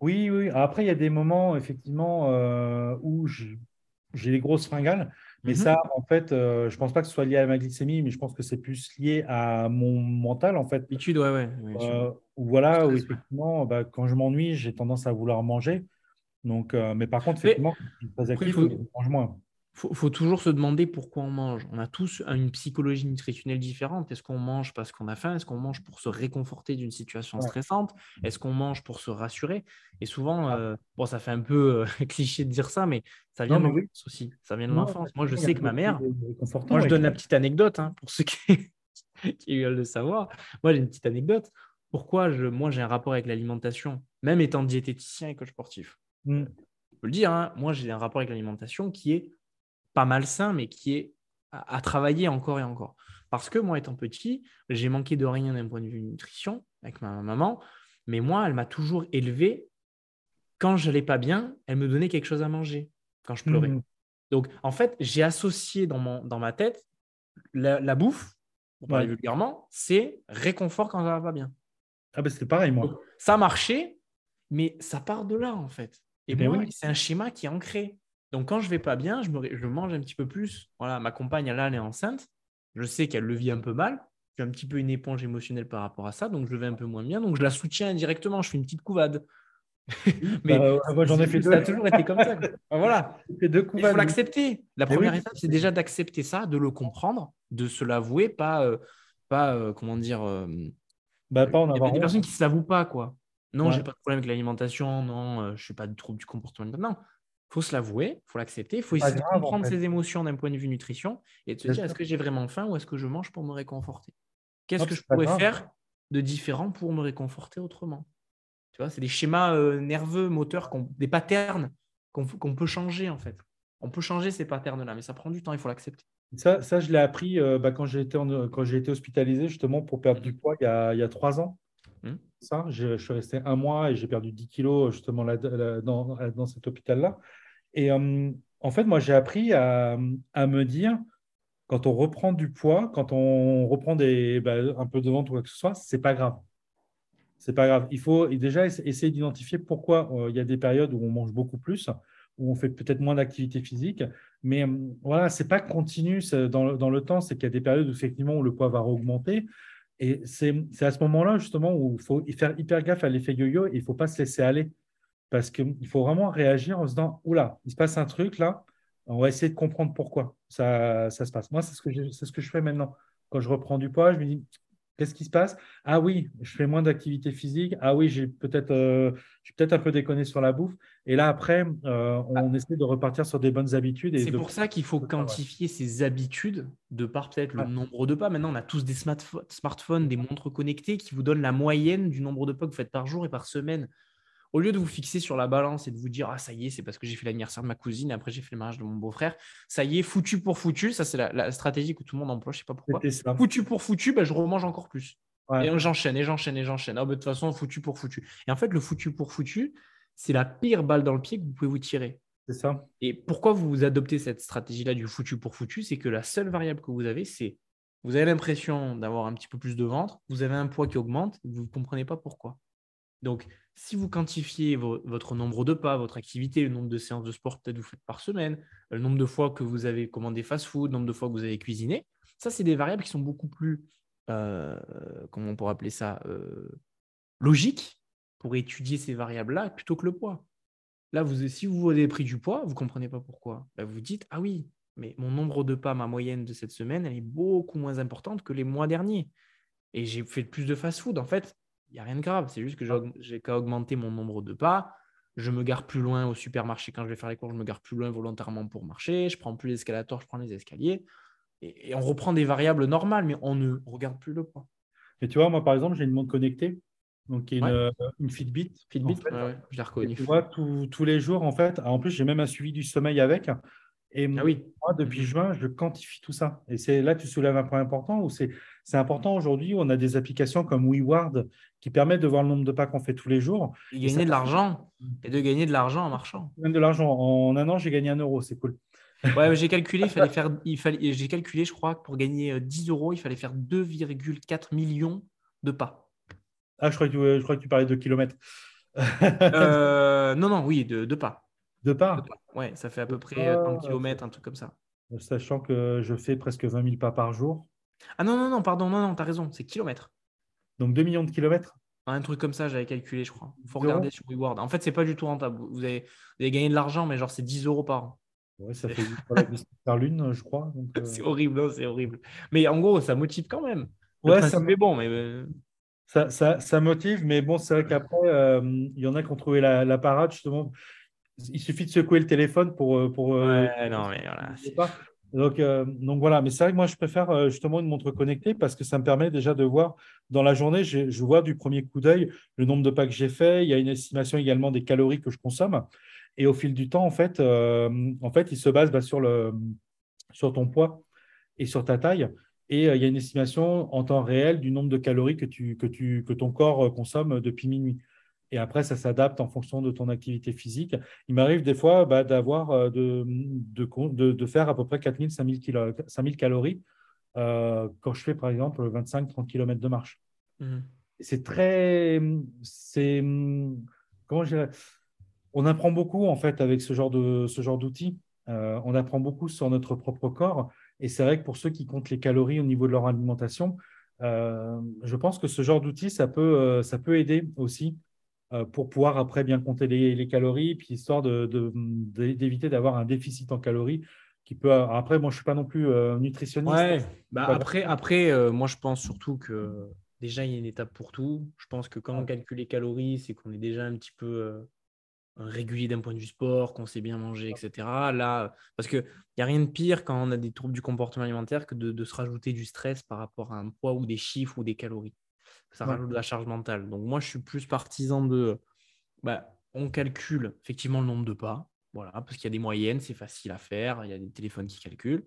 Oui, oui. Après, il y a des moments, effectivement, euh, où j'ai des grosses fringales. Mais mhm. ça, en fait, euh, je ne pense pas que ce soit lié à ma glycémie, mais je pense que c'est plus lié à mon mental, en fait. Habitude, ouais, ouais. Euh, voilà, où effectivement, bah, quand je m'ennuie, j'ai tendance à vouloir manger. Donc, mais par contre, effectivement, je suis très actif, je mange moins faut, faut toujours se demander pourquoi on mange. On a tous une psychologie nutritionnelle différente. Est-ce qu'on mange parce qu'on a faim? Est-ce qu'on mange pour se réconforter d'une situation stressante? Est-ce qu'on mange pour se rassurer? Et souvent, euh, bon, ça fait un peu euh, cliché de dire ça, mais ça vient de l'enfance aussi. Ça vient de l'enfance. Moi, je sais que ma mère. Moi, je donne la petite anecdote hein, pour ceux qui, qui veulent le savoir. Moi, j'ai une petite anecdote. Pourquoi je, moi, j'ai un rapport avec l'alimentation, même étant diététicien et coach sportif? Mmh. Je peux le dire, hein, moi, j'ai un rapport avec l'alimentation qui est pas malsain, mais qui est à, travailler encore et encore. Parce que moi, étant petit, j'ai manqué de rien d'un point de vue nutrition avec ma maman, mais moi, elle m'a toujours élevé. Quand je n'allais pas bien, elle me donnait quelque chose à manger quand je pleurais. Mmh. Donc, en fait, j'ai associé dans, mon, dans ma tête la, bouffe, pour parler vulgairement, c'est réconfort quand ça va pas bien. Ah ben c'était pareil, moi. ça marchait, mais ça part de là, en fait. Et bien oui. c'est un schéma qui est ancré. Donc, quand je vais pas bien, je, me, je mange un petit peu plus. Voilà, ma compagne, là, elle est enceinte. Je sais qu'elle le vit un peu mal. J'ai un petit peu une éponge émotionnelle par rapport à ça, donc je vais un peu moins bien. Donc, je la soutiens indirectement. Je fais une petite couvade. Mais bah, moi, j'en ai fait deux. Ça a toujours été comme ça. voilà. Deux Il faut l'accepter. La première étape, c'est déjà d'accepter ça, de le comprendre, de se l'avouer, pas, euh, pas euh, comment dire. Euh, bah, pas en Il y a des personnes qui ne se l'avouent pas, quoi. Non, je j'ai pas de problème avec l'alimentation. Non, je suis pas de trouble du comportement. Non, faut se l'avouer, il faut l'accepter, il faut essayer de comprendre ses émotions d'un point de vue nutrition et de se dire est-ce que j'ai vraiment faim ou est-ce que je mange pour me réconforter? Qu'est-ce que je pourrais faire de différent pour me réconforter autrement? Tu vois, c'est des schémas euh, nerveux, moteurs, des patterns qu'on peut changer en fait. On peut changer ces patterns-là, mais ça prend du temps, il faut l'accepter. Ça, ça, je l'ai appris euh, bah, quand j'ai été, été, hospitalisé justement pour perdre du poids il y a, il y a trois ans. Hmm. Ça, je, suis resté un mois et j'ai perdu 10 kilos justement là, dans, dans, cet hôpital-là. Et euh, en fait, moi, j'ai appris à, me dire, quand on reprend du poids, quand on reprend des, bah, un peu de ventre ou quoi que ce soit, c'est pas grave. C'est pas grave. Il faut déjà essayer d'identifier pourquoi euh, il y a des périodes où on mange beaucoup plus, où on fait peut-être moins d'activité physique. Mais euh, voilà, c'est pas continu dans, dans le temps. C'est qu'il y a des périodes où effectivement où le poids va augmenter. Et c'est à ce moment-là, justement, où il faut faire hyper gaffe à l'effet yo-yo et il ne faut pas se laisser aller. Parce qu'il faut vraiment réagir en se disant Oula, il se passe un truc là, on va essayer de comprendre pourquoi ça, ça se passe. Moi, c'est ce, que je, ce que je fais maintenant. Quand je reprends du poids, je me dis Qu'est-ce qui se passe? Ah oui, je fais moins d'activité physique. Ah oui, j'ai peut-être euh, peut un peu déconné sur la bouffe. Et là, après, euh, on ah. essaie de repartir sur des bonnes habitudes. C'est pour ça qu'il faut quantifier ces habitudes de par peut-être le nombre de pas. Maintenant, on a tous des smartphones, des montres connectées qui vous donnent la moyenne du nombre de pas que vous faites par jour et par semaine au lieu de vous fixer sur la balance et de vous dire ah ça y est c'est parce que j'ai fait l'anniversaire de ma cousine et après j'ai fait le mariage de mon beau-frère ça y est foutu pour foutu ça c'est la, stratégie que tout le monde emploie je sais pas pourquoi. Foutu pour foutu bah, je remange encore plus. Et j'enchaîne et j'enchaîne et j'enchaîne. Ah, bah, de toute façon foutu pour foutu. Et en fait le foutu pour foutu c'est la pire balle dans le pied que vous pouvez vous tirer. C'est ça. Et pourquoi vous adoptez cette stratégie là du foutu pour foutu c'est que la seule variable que vous avez c'est vous avez l'impression d'avoir un petit peu plus de ventre vous avez un poids qui augmente vous ne comprenez pas pourquoi donc, si vous quantifiez votre nombre de pas, votre activité, le nombre de séances de sport que vous faites par semaine, le nombre de fois que vous avez commandé fast-food, le nombre de fois que vous avez cuisiné, ça, c'est des variables qui sont beaucoup plus, euh, comment on pourrait appeler ça, euh, logiques pour étudier ces variables-là plutôt que le poids. Là, vous, si vous avez pris du poids, vous ne comprenez pas pourquoi. Vous dites, ah oui, mais mon nombre de pas, ma moyenne de cette semaine, elle est beaucoup moins importante que les mois derniers. Et j'ai fait plus de fast-food. En fait, il n'y a rien de grave. C'est juste que j'ai qu'à augmenter mon nombre de pas. Je me gare plus loin au supermarché quand je vais faire les cours. Je me gare plus loin volontairement pour marcher. Je prends plus l'escalator, je prends les escaliers. Et, on reprend des variables normales, mais on ne regarde plus le poids. Et tu vois, moi, par exemple, j'ai une montre connectée. Donc, une, euh, une Fitbit. Fitbit, je l'ai reconnue. Tu vois, tous les jours, en fait. En plus, j'ai même un suivi du sommeil avec. Et ah oui. moi, depuis juin, je quantifie tout ça. Et c'est là que tu soulèves un point important où c'est important aujourd'hui. On a des applications comme WeWard qui permettent de voir le nombre de pas qu'on fait tous les jours. Et gagner de l'argent et de gagner de l'argent en marchant. Même de l'argent. En un an, j'ai gagné un euro. C'est cool. Ouais, j'ai calculé, il fallait faire, il fallait, j'ai calculé, je crois, que pour gagner 10 euh, euros, il fallait faire 2,4 millions de pas. Ah, je crois que tu, je crois que tu parlais de kilomètres. Euh, non, non, oui, de, de pas. De pas Ouais, ça fait à peu près 30 km, un truc comme ça. Sachant que je fais presque 20 000 pas par jour. Ah non, non, non, pardon, non, non, tu as raison, c'est kilomètres. Donc 2 millions de kilomètres? Un truc comme ça, j'avais calculé, je crois. Il faut regarder sur WeWard. En fait, c'est pas du tout rentable. Vous avez, vous avez gagné de l'argent, mais genre, c'est 10 euros par an. Ouais, ça fait par lune, je crois. Euh. C'est horrible, c'est horrible. Mais en gros, ça motive quand même. ouais, ça me bon, mais. Euh. Ça, ça, ça, motive, mais bon, c'est vrai qu'après, euh, il y en a qui ont trouvé la, la parade, justement il suffit de secouer le téléphone pour. Euh, pour euh, non, mais voilà. Donc, euh, donc voilà, mais c'est vrai que moi je préfère justement une montre connectée parce que ça me permet déjà de voir dans la journée, je vois du premier coup d'œil le nombre de pas que j'ai fait. Il y a une estimation également des calories que je consomme. Et au fil du temps, en fait, en fait il se base bah, sur, le, sur ton poids et sur ta taille. Et il y a une estimation en temps réel du nombre de calories que, tu, que, tu, que ton corps consomme depuis minuit et après, ça s'adapte en fonction de ton activité physique. Il m'arrive des fois bah, d'avoir euh, de, de, de, faire à peu près 4000, 5000, 5000 calories euh, quand je fais par exemple 25-30 km de marche. Mmh. C'est très. C'est. Comment je dirais On apprend beaucoup en fait avec ce genre de ce genre d'outils. Euh, on apprend beaucoup sur notre propre corps. Et c'est vrai que pour ceux qui comptent les calories au niveau de leur alimentation, je pense que ce genre d'outil, ça peut, ça peut aider aussi pour pouvoir après bien compter les, calories, puis histoire d'éviter d'avoir un déficit en calories qui peut. Après, moi, je ne suis pas non plus euh, nutritionniste. Ouais. Bah, après, après euh, moi, je pense surtout que déjà, il y a une étape pour tout. Je pense que quand on calcule les calories, c'est qu'on est déjà un petit peu régulier d'un point de vue sport, qu'on sait bien manger, etc. Là, parce qu'il n'y a rien de pire quand on a des troubles du comportement alimentaire que de, se rajouter du stress par rapport à un poids ou des chiffres ou des calories ça rajoute de la charge mentale. Donc moi, je suis plus partisan de, bah, on calcule effectivement le nombre de pas, voilà, parce qu'il y a des moyennes, c'est facile à faire, il y a des téléphones qui calculent.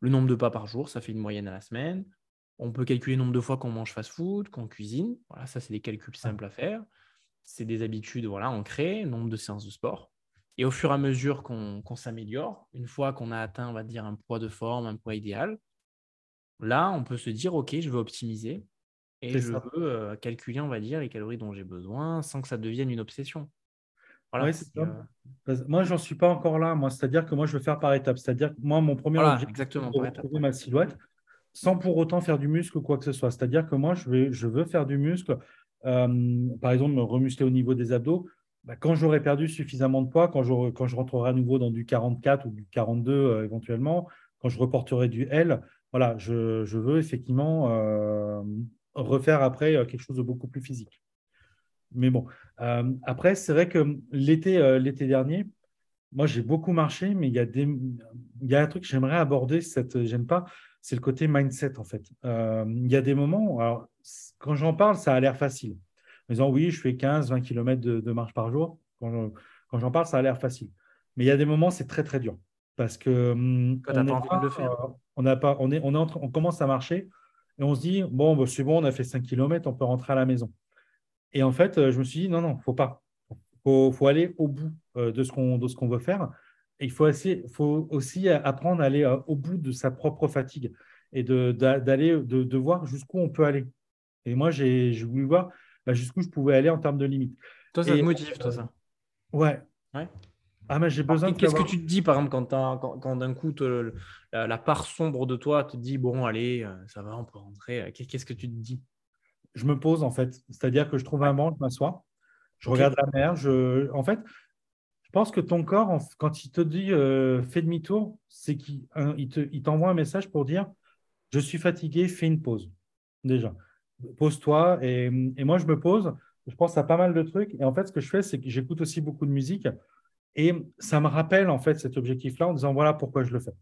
Le nombre de pas par jour, ça fait une moyenne à la semaine. On peut calculer le nombre de fois qu'on mange fast-food, qu'on cuisine. Voilà, ça, c'est des calculs simples à faire. C'est des habitudes voilà, ancrées, nombre de séances de sport. Et au fur et à mesure qu'on s'améliore, une fois qu'on a atteint, on va dire, un poids de forme, un poids idéal, là, on peut se dire, OK, je veux optimiser et je veux euh, calculer, on va dire, les calories dont j'ai besoin sans que ça devienne une obsession. Voilà, euh, Moi, j'en suis pas encore là. Moi, c'est-à-dire que moi, je veux faire par étapes. C'est-à-dire que moi, mon premier objectif, c'est de ma silhouette sans pour autant faire du muscle ou quoi que ce soit. C'est-à-dire que moi, je, vais, je veux faire du muscle, euh, par exemple, me remuscler au niveau des abdos. Bah, quand j'aurai perdu suffisamment de poids, quand je, quand je rentrerai à nouveau dans du 44 ou du 42 euh, éventuellement, quand je reporterai du L, voilà, je, je veux effectivement refaire après quelque chose de beaucoup plus physique. Mais bon, après, c'est vrai que l'été l'été dernier, moi, j'ai beaucoup marché, mais il y a, des, il y a un truc que j'aimerais aborder, cette, j'aime pas, c'est le côté mindset en fait. Euh, il y a des moments, alors, quand j'en parle, ça a l'air facile. En disant oui, je fais 15-20 km de, marche par jour. Quand, j'en parle, ça a l'air facile. Mais il y a des moments, c'est très très dur. Parce que hum, on, pas, faire. Euh, on, a pas, on, est, on, est on commence à marcher et on se dit bon, bah, c'est bon, on a fait 5 km, on peut rentrer à la maison. Et en fait, euh, je me suis dit non, non, faut pas. Il faut, aller au bout de ce qu'on veut faire il faut aussi, faut aussi apprendre à aller euh, au bout de sa propre fatigue et d'aller de, de, voir jusqu'où on peut aller. Et moi, j'ai voulu voir bah, jusqu'où je pouvais aller en termes de limites. Toi, ça te motive, toi, ça? Ouais. ouais. Ah, mais j'ai besoin Qu'est-ce que tu te dis, par exemple, quand, quand, quand d'un coup, la, part sombre de toi te dit Bon, allez, euh, ça va, on peut rentrer. Qu'est-ce que tu te dis? Je me pose, en fait. C'est-à-dire que je trouve un banc, je m'assois, je regarde la mer. Je... En fait, je pense que ton corps, quand il te dit euh, fais demi-tour, c'est qu'il il t'envoie un message pour dire je suis fatigué, fais une pause. Déjà, pose-toi. Et, moi, je me pose. Je pense à pas mal de trucs. Et en fait, ce que je fais, c'est que j'écoute aussi beaucoup de musique. Et ça me rappelle en fait cet objectif-là en disant voilà pourquoi je le fais.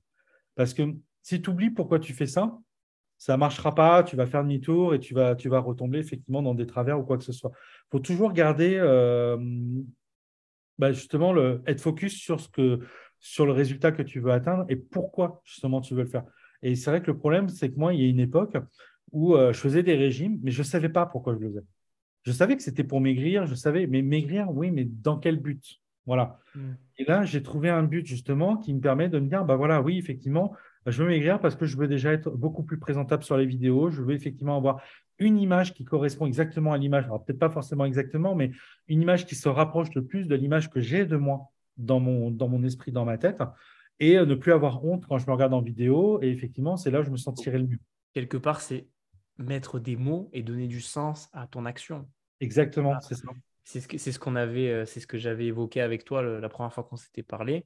Parce que si tu oublies pourquoi tu fais ça, ça ne marchera pas, tu vas faire demi-tour et tu vas, tu vas retomber effectivement dans des travers ou quoi que ce soit. Il faut toujours garder euh, bah, justement le, être focus sur, ce que, sur le résultat que tu veux atteindre et pourquoi justement tu veux le faire. Et c'est vrai que le problème, c'est que moi, il y a une époque où euh, je faisais des régimes, mais je ne savais pas pourquoi je le faisais. Je savais que c'était pour maigrir, je savais, mais maigrir, oui, mais dans quel but? Voilà. Mm. Et là, j'ai trouvé un but justement qui me permet de me dire, bah voilà, oui, effectivement, je veux maigrir parce que je veux déjà être beaucoup plus présentable sur les vidéos. Je veux effectivement avoir une image qui correspond exactement à l'image, alors peut-être pas forcément exactement, mais une image qui se rapproche le plus de l'image que j'ai de moi dans mon, dans mon esprit, dans ma tête, et euh, ne plus avoir honte quand je me regarde en vidéo. Et effectivement, c'est là où je me sentirai le mieux. Quelque part, c'est mettre des mots et donner du sens à ton action. Exactement, c'est ça. C'est ce, ce qu'on avait, euh, c'est ce que j'avais évoqué avec toi la première fois qu'on s'était parlé.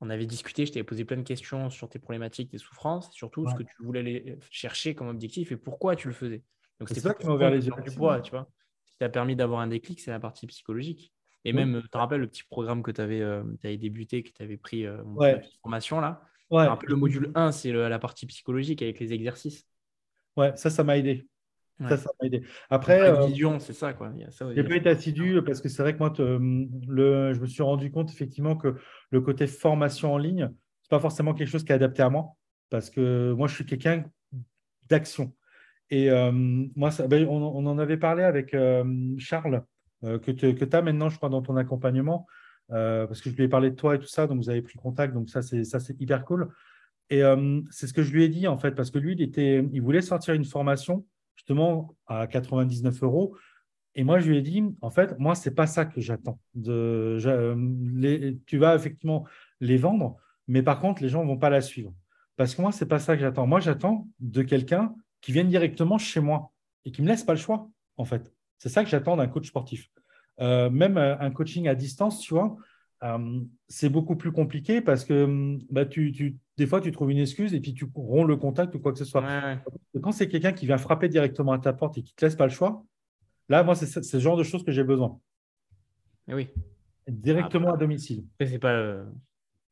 On avait discuté, je t'avais posé plein de questions sur tes problématiques, tes souffrances, surtout ce que tu voulais chercher comme objectif et pourquoi tu le faisais. Donc c'est ça qui m'a ouvert les yeux. Du poids, tu vois. Ce qui t'a permis d'avoir un déclic, c'est la partie psychologique. Et même, tu te rappelles le petit programme que tu avais, euh, avais, débuté, que tu avais pris euh, formation là? Ouais. Le module 1, c'est la partie psychologique avec les exercices. Ouais, ça, ça m'a aidé. Ça, ça m'a aidé. Après, euh, c'est ça. quoi. J'ai pas été assidu parce que c'est vrai que moi, le, je me suis rendu compte effectivement que le côté formation en ligne, c'est pas forcément quelque chose qui est adapté à moi parce que moi, je suis quelqu'un d'action. Et euh, moi, ben, on, en avait parlé avec euh, Charles, euh, que tu as maintenant, je crois, dans ton accompagnement, parce que je lui ai parlé de toi et tout ça, donc vous avez pris contact, donc ça, c'est hyper cool. Et c'est ce que je lui ai dit, en fait, parce que lui, il, était, il voulait sortir une formation, justement, à 99 euros. Et moi, je lui ai dit, en fait, moi, ce n'est pas ça que j'attends. Tu vas effectivement les vendre, mais par contre, les gens ne vont pas la suivre. Parce que moi, ce n'est pas ça que j'attends. Moi, j'attends de quelqu'un qui viennent directement chez moi et qui ne me laissent pas le choix, en fait. C'est ça que j'attends d'un coach sportif. Euh, même euh, un coaching à distance, tu vois, euh, c'est beaucoup plus compliqué parce que bah, tu, des fois, tu trouves une excuse et puis tu romps le contact ou quoi que ce soit. Quand c'est quelqu'un qui vient frapper directement à ta porte et qui ne te laisse pas le choix, là, moi, c'est ce genre de choses que j'ai besoin. Et oui. Directement à domicile. C'est pas.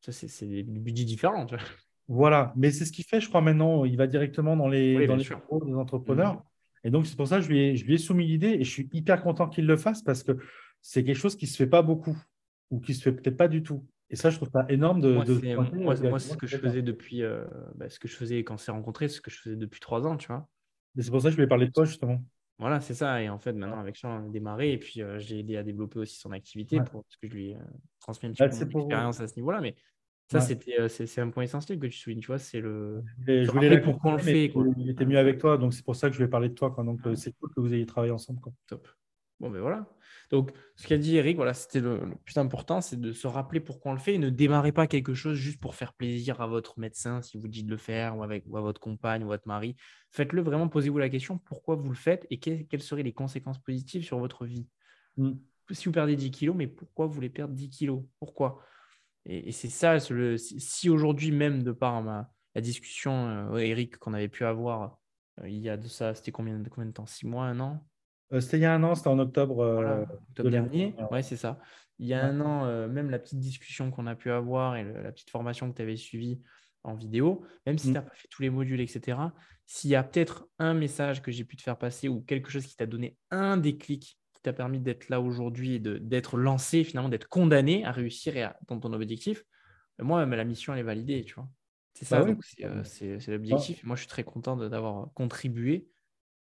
C'est des budgets différents. Tu vois. Voilà, mais c'est ce qu'il fait, je crois, maintenant. Il va directement dans les, dans les des entrepreneurs. Mhm. Et donc, c'est pour ça que je lui, ai, je lui ai soumis l'idée et je suis hyper content qu'il le fasse parce que c'est quelque chose qui ne se fait pas beaucoup ou qui ne se fait peut-être pas du tout. Et ça, je trouve ça énorme de. Moi, c'est ce que je faisais depuis. Euh, bah, ce que je faisais quand on s'est rencontrés, ce que je faisais depuis trois ans, tu vois. C'est pour ça que je voulais parler de toi, justement. Voilà, c'est ça. Et en fait, maintenant, avec Jean, on a démarré. Et puis, euh, j'ai aidé à développer aussi son activité pour, parce que je lui ai transmis un petit peu d'expérience à ce niveau-là. Mais ça, c'était, euh, c'est, un point essentiel que tu soulignes. Tu vois, c'est le. je voulais pourquoi on le fait. Il était mieux avec toi. Donc, c'est pour ça que je vais parler de toi. Quoi. Donc, euh, c'est cool que vous ayez travaillé ensemble. Quoi. Top. Bon, ben voilà. Donc, ce qu'a dit Eric, voilà, c'était le, plus important, c'est de se rappeler pourquoi on le fait et ne démarrez pas quelque chose juste pour faire plaisir à votre médecin, si vous dites de le faire, ou, avec, à votre compagne ou votre mari. Faites-le vraiment, posez-vous la question pourquoi vous le faites et quelles seraient les conséquences positives sur votre vie? Mm. Si vous perdez 10 kilos, mais pourquoi vous voulez perdre 10 kilos? Pourquoi? Et, c'est ça, si aujourd'hui, même de par la discussion, euh, Eric, qu'on avait pu avoir euh, il y a de ça, c'était combien, combien de temps? 6 mois, un an? C'était il y a un an, c'était en octobre, euh, dernier. Oui, c'est ça. Il y a un an, euh, même la petite discussion qu'on a pu avoir et la petite formation que tu avais suivie en vidéo, même si mm. tu n'as pas fait tous les modules, etc., s'il y a peut-être un message que j'ai pu te faire passer ou quelque chose qui t'a donné un déclic qui t'a permis d'être là aujourd'hui et d'être lancé, finalement, d'être condamné à réussir et à, dans ton objectif, moi, la mission, elle est validée, tu vois. C'est ça, bah c'est l'objectif. Moi, je suis très content d'avoir contribué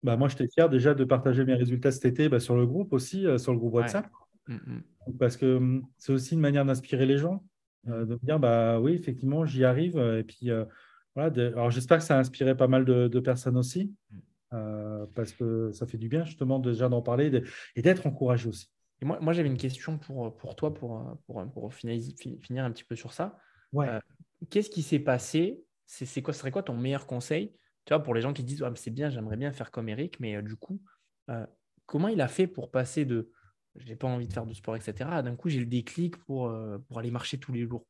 bah, moi, j'étais fier déjà de partager mes résultats cet été bah, sur le groupe aussi, euh, sur le groupe WhatsApp. Mm, mm. Parce que hum, c'est aussi une manière d'inspirer les gens, euh, de dire, bah oui, effectivement, j'y arrive. Et puis, euh, voilà. Alors, j'espère que ça a inspiré pas mal de, personnes aussi, mm. parce que ça fait du bien justement déjà d'en parler et d'être encouragé aussi. Et moi, moi j'avais une question pour, pour toi, pour, pour, pour finir un petit peu sur ça. Ouais. Qu'est-ce qui s'est passé? C'est quoi, Ce serait quoi ton meilleur conseil tu vois, pour les gens qui disent c'est bien, j'aimerais bien faire comme Eric, mais euh, du coup, euh, comment il a fait pour passer de j'ai pas envie de faire du sport, etc. D'un coup, j'ai le déclic pour, euh, pour aller marcher tous les jours?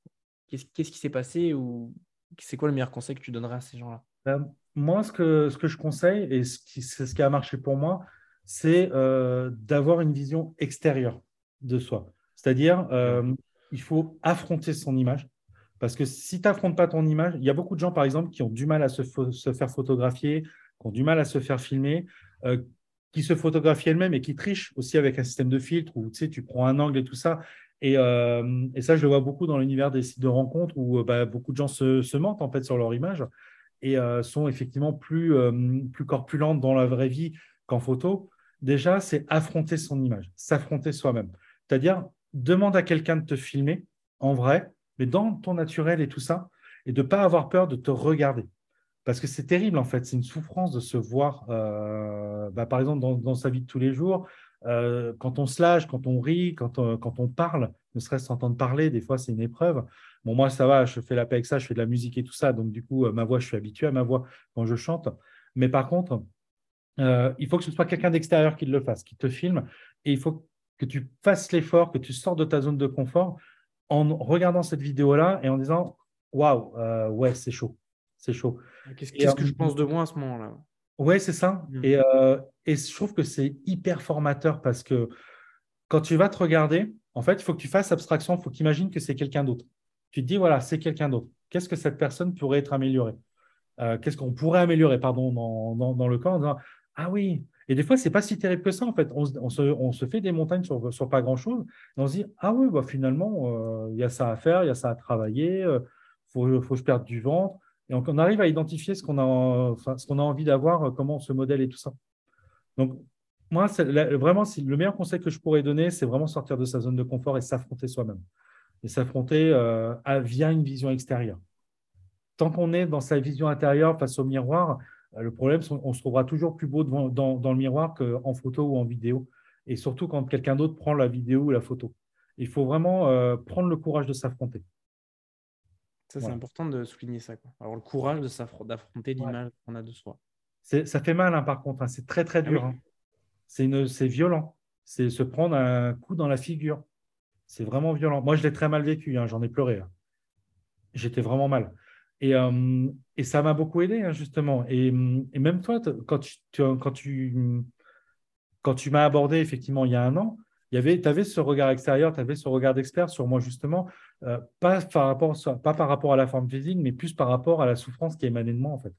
Qu'est-ce, qui s'est passé ou c'est quoi le meilleur conseil que tu donnerais à ces gens-là? Ben, Moi, ce que, ce que je conseille, et ce qui, c'est ce qui a marché pour moi, c'est d'avoir une vision extérieure de soi. C'est-à-dire, il faut affronter son image. Parce que si tu n'affrontes pas ton image, il y a beaucoup de gens, par exemple, qui ont du mal à se, faire photographier, qui ont du mal à se faire filmer, euh, qui se photographient elles-mêmes et qui trichent aussi avec un système de filtre où tu, prends un angle et tout ça. Et, euh, ça, je le vois beaucoup dans l'univers des sites de rencontres où euh, bah, beaucoup de gens se, mentent en fait sur leur image et sont effectivement plus, plus corpulentes dans la vraie vie qu'en photo. Déjà, c'est affronter son image, s'affronter soi-même. C'est-à-dire, demande à quelqu'un de te filmer en vrai, mais dans ton naturel et tout ça, et de ne pas avoir peur de te regarder. Parce que c'est terrible, en fait, c'est une souffrance de se voir, euh, bah, par exemple, dans, sa vie de tous les jours, euh, quand on se lâche, quand on rit, quand on, quand on parle, ne serait-ce s'entendre parler, des fois, c'est une épreuve. Bon, moi, ça va, je fais la paix avec ça, je fais de la musique et tout ça, donc du coup, euh, ma voix, je suis habitué à ma voix quand je chante. Mais par contre, il faut que ce soit quelqu'un d'extérieur qui le fasse, qui te filme, et il faut que tu fasses l'effort, que tu sors de ta zone de confort en regardant cette vidéo-là et en disant Waouh, euh, ouais, c'est chaud. C'est chaud. Qu'est-ce que je pense de moi à ce moment-là? Ouais, c'est ça. Mm. Et, euh, et, je trouve que c'est hyper formateur parce que quand tu vas te regarder, en fait, il faut que tu fasses abstraction, il faut que tu que c'est quelqu'un d'autre. Tu te dis, voilà, c'est quelqu'un d'autre. Qu'est-ce que cette personne pourrait être améliorée? Euh, Qu'est-ce qu'on pourrait améliorer, pardon, dans, dans, dans le corps en disant, ah oui, et des fois, ce n'est pas si terrible que ça, en fait. On, se, fait des montagnes sur, pas grand-chose. Et on se dit, ah oui, bah, finalement, euh, il y a ça à faire, il y a ça à travailler, il euh, faut, faut que je perde du ventre. Et on, arrive à identifier ce qu'on a, ce a envie d'avoir, euh, comment ce modèle et tout ça. Donc, moi, vraiment, le meilleur conseil que je pourrais donner, c'est vraiment sortir de sa zone de confort et s'affronter soi-même. Et s'affronter via une vision extérieure. Tant qu'on est dans sa vision intérieure face au miroir, euh, le problème, c'est qu'on se trouvera toujours plus beau dans, le miroir qu'en photo ou en vidéo. Et surtout quand quelqu'un d'autre prend la vidéo ou la photo. Il faut vraiment euh, prendre le courage de s'affronter. Ça, c'est important de souligner ça. Avoir le courage d'affronter l'image qu'on a de soi. Ça fait mal, hein, par contre. Hein. C'est très, très ah dur. Hein. C'est violent. C'est se prendre un coup dans la figure. C'est vraiment violent. Moi, je l'ai très mal vécu. J'en ai pleuré. J'étais vraiment mal. Euh, et, ça m'a beaucoup aidé, hein, justement. Et, même toi, quand tu, m'as abordé, effectivement, il y a un an, tu avais ce regard extérieur, tu avais ce regard d'expert sur moi, justement, euh, pas, par rapport, pas par rapport à la forme physique, mais plus par rapport à la souffrance qui émanait de moi, en fait.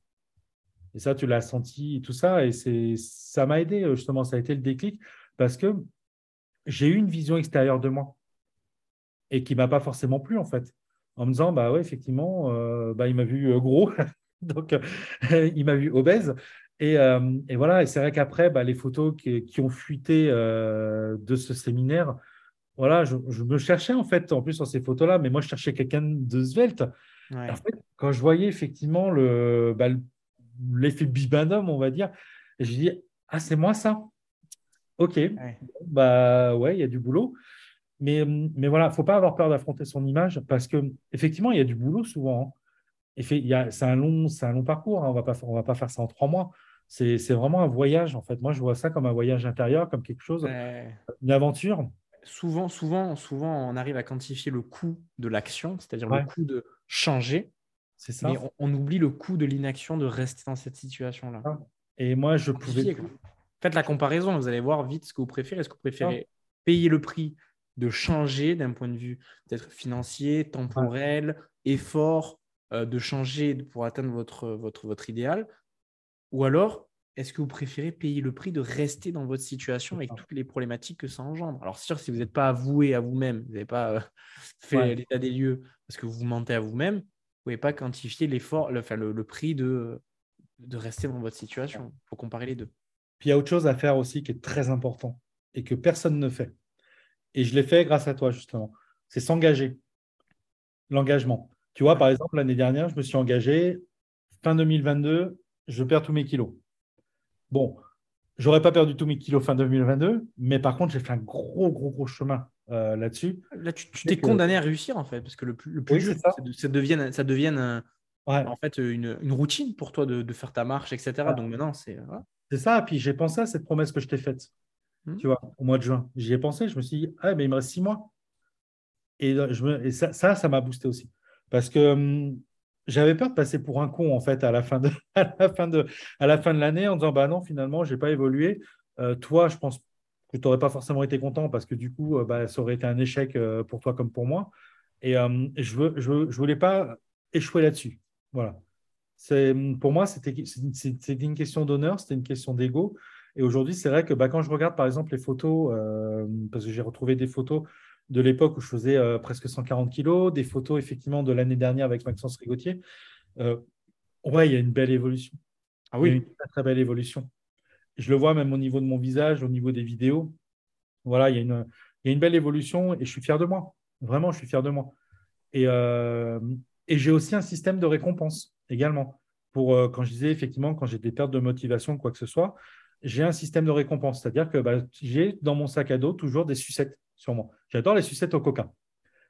Et ça, tu l'as senti, tout ça, et ça m'a aidé, euh, justement, ça a été le déclic, parce que j'ai eu une vision extérieure de moi, et qui ne m'a pas forcément plu, en fait en me disant bah ouais effectivement euh, bah, il m'a vu euh, gros donc euh, il m'a vu obèse Et, et voilà, et c'est vrai qu'après, bah, les photos qui, qui ont fuité de ce séminaire, voilà, je, je, me cherchais en fait, en plus sur ces photos-là, mais moi je cherchais quelqu'un de svelte. En fait, quand je voyais effectivement le, bah, l'effet bibendum, on va dire, je dis ah c'est moi ça. Ok, bah ouais, il y a du boulot. Mais, mais voilà, faut pas avoir peur d'affronter son image parce que effectivement, il y a du boulot souvent. Hein. C'est un, long, un long parcours, hein. on va pas, on va pas faire ça en trois mois. C'est vraiment un voyage en fait. Moi, je vois ça comme un voyage intérieur, comme quelque chose, une aventure souvent, souvent, souvent, on arrive à quantifier le coût de l'action, c'est-à-dire le coût de changer. C'est ça. Mais on, oublie le coût de l'inaction de rester dans cette situation-là. Ah. Et moi, je pouvais. Faites la comparaison, vous allez voir vite ce que vous préférez. Est-ce que vous préférez payer le prix de changer d'un point de vue peut-être financier, temporel, effort, euh, de changer pour atteindre votre, votre, votre idéal? Ou alors est-ce que vous préférez payer le prix de rester dans votre situation avec toutes les problématiques que ça engendre? Alors, c'est sûr, si vous n'êtes pas avoué à vous-même, vous n'avez pas euh, fait l'état des lieux parce que vous vous mentez à vous-même, vous ne pouvez pas quantifier l'effort, le, enfin, le, prix de, de rester dans votre situation. Il faut comparer les deux. Puis il y a autre chose à faire aussi qui est très important et que personne ne fait. Et je l'ai fait grâce à toi, justement. C'est s'engager. L'engagement. Tu vois, par exemple, l'année dernière, je me suis engagé. Fin 2022, je perds tous mes kilos. Bon, j'aurais pas perdu tous mes kilos fin 2022, mais par contre, j'ai fait un gros, gros, gros chemin euh, là-dessus. Là, tu t'es condamné à réussir, en fait, parce que le plus, le plus dur, ça. ça devienne, ça devienne en fait une, une, routine pour toi de, de faire ta marche, etc. Donc maintenant, c'est. C'est ça. Puis j'ai pensé à cette promesse que je t'ai faite, hmm. tu vois, au mois de juin. J'y ai pensé. Je me suis dit, ah, mais il me reste six mois. Et, je me, et ça, ça m'a boosté aussi. Parce que hum, j'avais peur de passer pour un con en fait à la fin de, à la fin de, à la fin de l'année en disant bah non finalement j'ai pas évolué. Euh, toi je pense que tu n'aurais pas forcément été content parce que du coup euh, bah, ça aurait été un échec euh, pour toi comme pour moi. Et je veux, je, je voulais pas échouer là-dessus. Voilà. C'est pour moi c'était une question d'honneur, c'était une question d'ego. Et aujourd'hui c'est vrai que bah, quand je regarde par exemple les photos parce que j'ai retrouvé des photos de l'époque où je faisais euh, presque 140 kilos, des photos effectivement de l'année dernière avec Maxence Rigotier. Euh, ouais, il y a une belle évolution. Ah oui, une très, belle évolution. Je le vois même au niveau de mon visage, au niveau des vidéos. Voilà, il y a une, il y a une belle évolution et je suis fier de moi. Vraiment, je suis fier de moi. Et, euh, et j'ai aussi un système de récompense également. Pour quand je disais effectivement, quand j'ai des pertes de motivation, quoi que ce soit, j'ai un système de récompense. C'est-à-dire que bah, j'ai dans mon sac à dos toujours des sucettes sur moi. J'adore les sucettes au coca.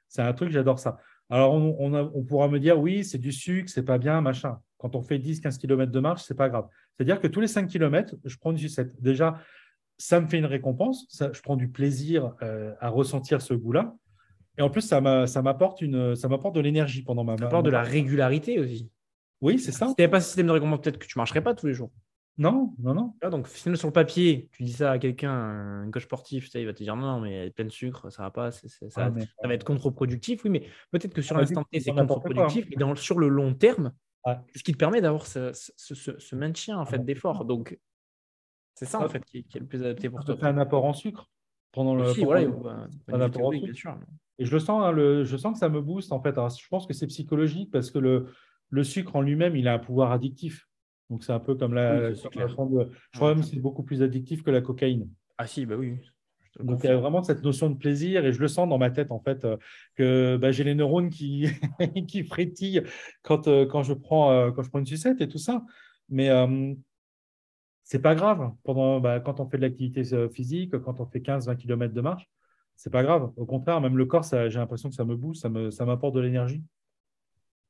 C'est un truc, j'adore ça. Alors, on, pourra me dire, oui, c'est du sucre, c'est pas bien, machin. Quand on fait 10-15 km de marche, c'est pas grave. C'est-à-dire que tous les 5 km, je prends une sucette. Déjà, ça me fait une récompense. je prends du plaisir euh, à ressentir ce goût-là. Et en plus, ça m'apporte de l'énergie pendant ma. Ça m'apporte de la régularité aussi. Oui, c'est ça. Si tu n'avais pas ce système de récompense, peut-être que tu ne marcherais pas tous les jours. Non, non, non. Ah, donc, sur le papier, tu dis ça à quelqu'un, un coach sportif, il va te dire non, mais plein de sucre, ça va pas, ça, ça, va être contre-productif. Oui, mais peut-être que sur l'instant T, c'est contre-productif, mais dans, sur le long terme, ce qui te permet d'avoir ce, maintien en fait, d'effort. Donc, c'est ça en fait qui, est le plus adapté pour toi. Tu un apport en sucre pendant le. un apport en sucre. Et je le sens, hein, le, je sens que ça me booste en fait. je pense que c'est psychologique parce que le, le sucre en lui-même, il a un pouvoir addictif. Donc, c'est un peu comme la. je crois même que c'est beaucoup plus addictif que la cocaïne. Ah, si, bah oui. Donc, il y a vraiment cette notion de plaisir et je le sens dans ma tête, en fait, euh, que bah, j'ai les neurones qui, qui frétillent quand, euh, quand, je prends, euh, quand je prends une sucette et tout ça. Mais ce c'est pas grave. Pendant, bah, quand on fait de l'activité physique, quand on fait 15-20 km de marche, c'est pas grave. Au contraire, même le corps, j'ai l'impression que ça me booste, ça m'apporte de l'énergie.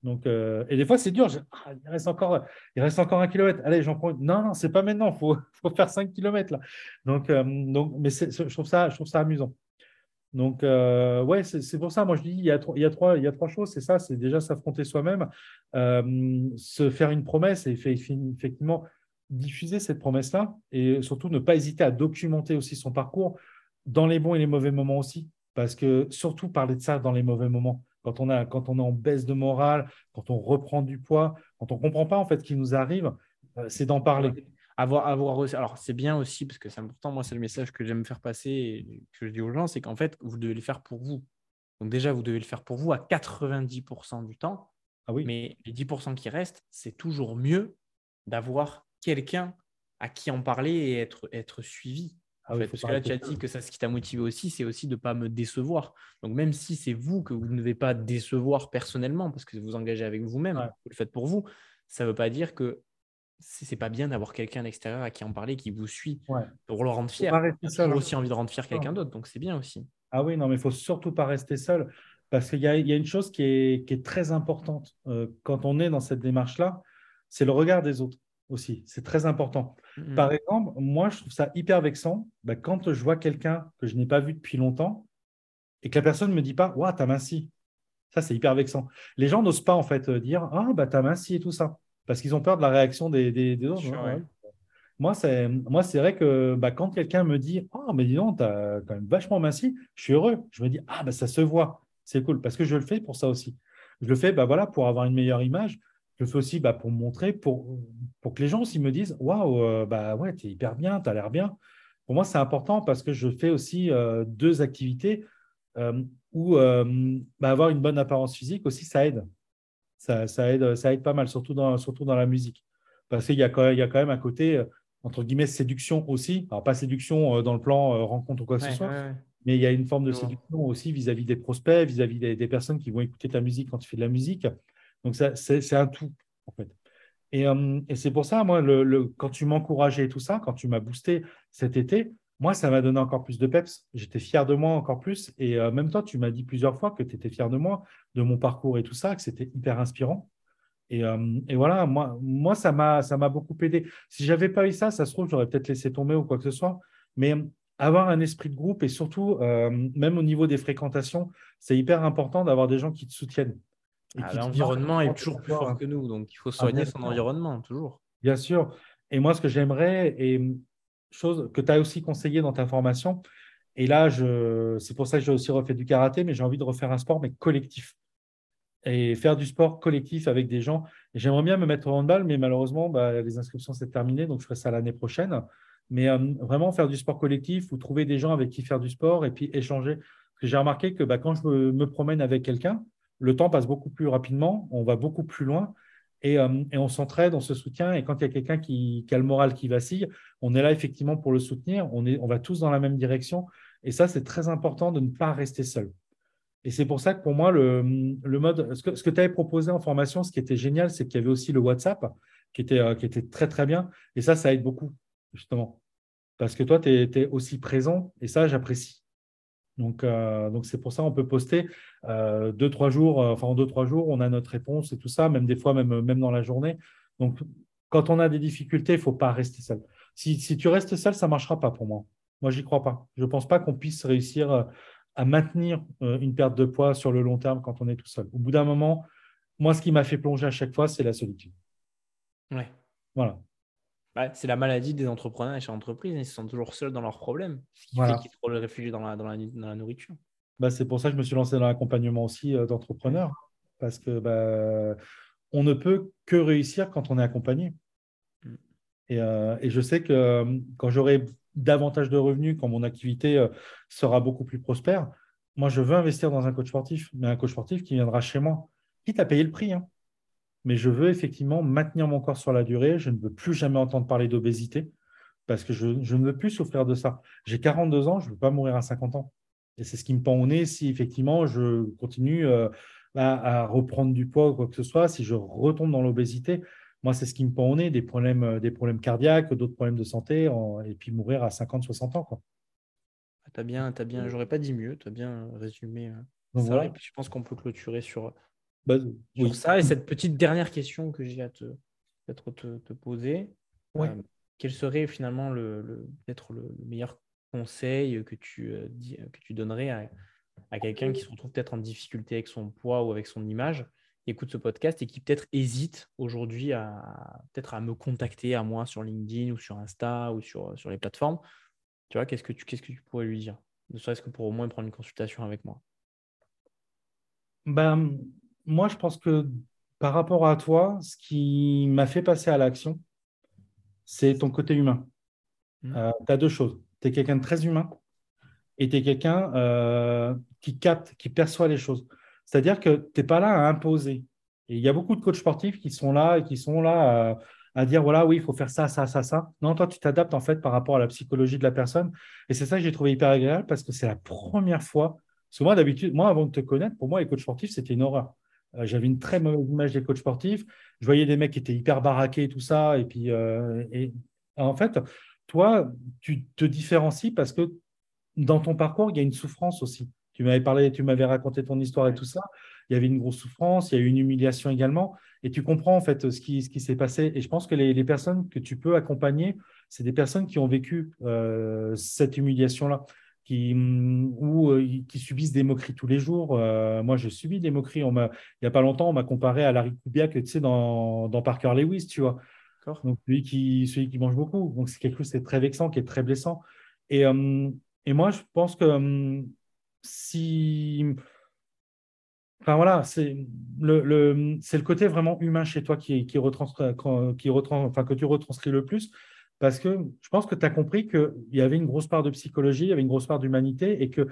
Donc, euh, et des fois, c'est dur. Ah, il, reste encore, il reste encore un kilomètre. Allez, j'en prends. Non, non, c'est pas maintenant. Il faut, faire 5 kilomètres. Là. Donc, euh, donc, mais je, trouve ça, je trouve ça amusant. Donc, euh, ouais, c'est pour ça. Moi, je dis, il y a, il y a, trois, il y a trois choses. C'est ça c'est déjà s'affronter soi-même, se faire une promesse et effectivement diffuser cette promesse-là. Et surtout, ne pas hésiter à documenter aussi son parcours dans les bons et les mauvais moments aussi. Parce que surtout, parler de ça dans les mauvais moments quand on, a, quand on est en baisse de morale, quand on reprend du poids, quand on ne comprend pas en fait ce qui nous arrive, euh, c'est d'en parler. Avoir, avoir Alors, c'est bien aussi, parce que c'est important, moi, c'est le message que j'aime faire passer et que je dis aux gens, c'est qu'en fait, vous devez le faire pour vous. Donc, déjà, vous devez le faire pour vous à 90% du temps. Ah oui. Mais les 10% qui restent, c'est toujours mieux d'avoir quelqu'un à qui en parler et être, être suivi. Ah parce que là, tu as dit que ça, ce qui t'a motivé aussi, c'est aussi de ne pas me décevoir. Donc, même si c'est vous que vous ne devez pas décevoir personnellement, parce que vous vous engagez avec vous-même, vous le faites pour vous, ça ne veut pas dire que c'est pas bien d'avoir quelqu'un à l'extérieur à qui en parler, qui vous suit pour le rendre fier. J'ai hein. aussi envie de rendre fier quelqu'un d'autre, donc c'est bien aussi. Ah oui, non, mais il faut surtout pas rester seul, parce qu'il y, a une chose qui est, très importante euh, quand on est dans cette démarche-là, c'est le regard des autres aussi. C'est très important. Par exemple, moi, je trouve ça hyper vexant bah, quand je vois quelqu'un que je n'ai pas vu depuis longtemps et que la personne ne me dit pas Waouh, t'as minci. Ça, c'est hyper vexant. Les gens n'osent pas en fait euh, dire Ah, bah, t'as minci et tout ça parce qu'ils ont peur de la réaction des, des, autres. Moi, c'est moi, c'est vrai que bah, quand quelqu'un me dit Oh, mais dis donc, t'as quand même vachement minci, je suis heureux. Je me dis Ah, bah, ça se voit. C'est cool parce que je le fais pour ça aussi. Je le fais bah, voilà, pour avoir une meilleure image je le fais aussi bah, pour montrer, pour, pour que les gens aussi me disent Waouh, euh, bah ouais, tu es hyper bien, tu as l'air bien. Pour moi, c'est important parce que je fais aussi euh, deux activités euh, où bah, avoir une bonne apparence physique aussi, ça aide. Ça, ça, aide, ça aide pas mal, surtout dans, surtout dans la musique. Parce qu'il y, a quand même, il y a quand même un côté, entre guillemets, séduction aussi. Alors, pas séduction dans le plan rencontre ou quoi que ce soit, mais il y a une forme de séduction aussi vis-à-vis des prospects, vis-à-vis des, des, personnes qui vont écouter ta musique quand tu fais de la musique. Donc, c'est un tout, en fait. Et, euh, c'est pour ça, moi, le, quand tu m'encourageais et tout ça, quand tu m'as boosté cet été, moi, ça m'a donné encore plus de peps. J'étais fier de moi encore plus. Et euh, même toi, tu m'as dit plusieurs fois que tu étais fier de moi, de mon parcours et tout ça, que c'était hyper inspirant. Et, euh, voilà, moi, moi ça m'a beaucoup aidé. Si j'avais pas eu ça, ça se trouve, j'aurais peut-être laissé tomber ou quoi que ce soit. Mais avoir un esprit de groupe et surtout, même au niveau des fréquentations, c'est hyper important d'avoir des gens qui te soutiennent. Ah, l'environnement est toujours plus fort que nous, donc il faut ah, soigner son environnement, toujours. Bien sûr. Et moi, ce que j'aimerais, et chose que tu as aussi conseillé dans ta formation, et là, c'est pour ça que j'ai aussi refait du karaté, mais j'ai envie de refaire un sport, mais collectif. Et faire du sport collectif avec des gens. J'aimerais bien me mettre au handball, mais malheureusement, bah, les inscriptions, c'est terminé, donc je ferai ça l'année prochaine. Mais euh, vraiment faire du sport collectif ou trouver des gens avec qui faire du sport et puis échanger. Parce que j'ai remarqué que bah, quand je me promène avec quelqu'un, le temps passe beaucoup plus rapidement, on va beaucoup plus loin et, euh, on s'entraide, on se soutient. Et quand il y a quelqu'un qui, a le moral qui vacille, on est là effectivement pour le soutenir. On, va tous dans la même direction. Et ça, c'est très important de ne pas rester seul. Et c'est pour ça que pour moi, le, mode, ce que, tu avais proposé en formation, ce qui était génial, c'est qu'il y avait aussi le WhatsApp qui était, euh, qui était très, très bien. Et ça, ça aide beaucoup, justement. Parce que toi, tu aussi présent et ça, j'apprécie. Donc, euh, donc c'est pour ça qu'on peut poster euh, deux, trois jours, euh, enfin en deux, trois jours, on a notre réponse et tout ça, même des fois, même, même dans la journée. Donc, quand on a des difficultés, il ne faut pas rester seul. Si, si, tu restes seul, ça ne marchera pas pour moi. Moi, j'y crois pas. Je ne pense pas qu'on puisse réussir à maintenir une perte de poids sur le long terme quand on est tout seul. Au bout d'un moment, moi, ce qui m'a fait plonger à chaque fois, c'est la solitude. Ouais. Voilà. Bah, c'est la maladie des entrepreneurs et chez l'entreprise. Ils sont toujours seuls dans leurs problèmes, ce qui fait qu'ils réfugier dans la, dans la, dans la nourriture. Bah, c'est pour ça que je me suis lancé dans l'accompagnement aussi euh, d'entrepreneurs, parce que bah, on ne peut que réussir quand on est accompagné. Mm. Et, euh, et, je sais que euh, quand j'aurai davantage de revenus, quand mon activité sera beaucoup plus prospère, moi, je veux investir dans un coach sportif, mais un coach sportif qui viendra chez moi, quitte à payer le prix. Hein mais je veux effectivement maintenir mon corps sur la durée. Je ne veux plus jamais entendre parler d'obésité parce que je, ne veux plus souffrir de ça. J'ai 42 ans, je ne veux pas mourir à 50 ans. Et c'est ce qui me pend au nez si effectivement je continue euh, à, reprendre du poids ou quoi que ce soit, si je retombe dans l'obésité. Moi, c'est ce qui me pend au nez, des problèmes, euh, des problèmes cardiaques, d'autres problèmes de santé, et puis mourir à 50, 60 ans. Quoi. Ah, as bien, as bien, j'aurais pas dit mieux, tu as bien résumé. Euh, ça, Et puis je pense qu'on peut clôturer sur, bah, sur ça. Et cette petite dernière question que j'ai à te, te, te poser, euh, quel serait finalement le, le peut-être le, meilleur conseil que tu, euh, dis, que tu donnerais à, à quelqu'un qui se retrouve peut-être en difficulté avec son poids ou avec son image, écoute ce podcast et qui peut-être hésite aujourd'hui à peut-être à me contacter à moi sur LinkedIn ou sur Insta ou sur, sur les plateformes. Tu vois, qu'est-ce que tu qu'est-ce que tu pourrais lui dire? Ne serait-ce que pour au moins prendre une consultation avec moi. Ben, moi, je pense que par rapport à toi, ce qui m'a fait passer à l'action, c'est ton côté humain. Mmh. Euh, tu as deux choses. Tu es quelqu'un de très humain et tu es quelqu'un euh, qui capte, qui perçoit les choses. C'est-à-dire que tu n'es pas là à imposer. Et il y a beaucoup de coachs sportifs qui sont là et qui sont là à dire voilà, oui, il faut faire ça, ça, ça, ça. Non, toi, tu t'adaptes en fait par rapport à la psychologie de la personne. Et c'est ça que j'ai trouvé hyper agréable parce que c'est la première fois. Parce que moi, d'habitude, moi, avant de te connaître, pour moi, les coachs sportifs, c'était une horreur. Euh, j'avais une très mauvaise image des coachs sportifs. Je voyais des mecs qui étaient hyper baraqués et tout ça. Et puis, euh, et, en fait, toi, tu te différencies parce que dans ton parcours, il y a une souffrance aussi. Tu m'avais parlé, tu m'avais raconté ton histoire et tout ça. Il y avait une grosse souffrance, il y a eu une humiliation également. Et tu comprends en fait ce qui, ce qui s'est passé. Et je pense que les, personnes que tu peux accompagner, c'est des personnes qui ont vécu euh, cette humiliation-là, qui, ou euh, qui subissent des moqueries tous les jours. Euh, moi, j'ai subi des moqueries. On il n'y a pas longtemps, on m'a comparé à Larry Kubiak, tu sais, dans, dans Parker Lewis, tu vois. Donc, celui qui, celui qui mange beaucoup. Donc, c'est quelque chose qui est très vexant, qui est très blessant. Et, et moi, je pense que si Enfin voilà, c'est le, le, le côté vraiment humain chez toi qui, qui, qui enfin, que tu retranscris le plus, parce que je pense que tu as compris qu'il y avait une grosse part de psychologie, il y avait une grosse part d'humanité, et que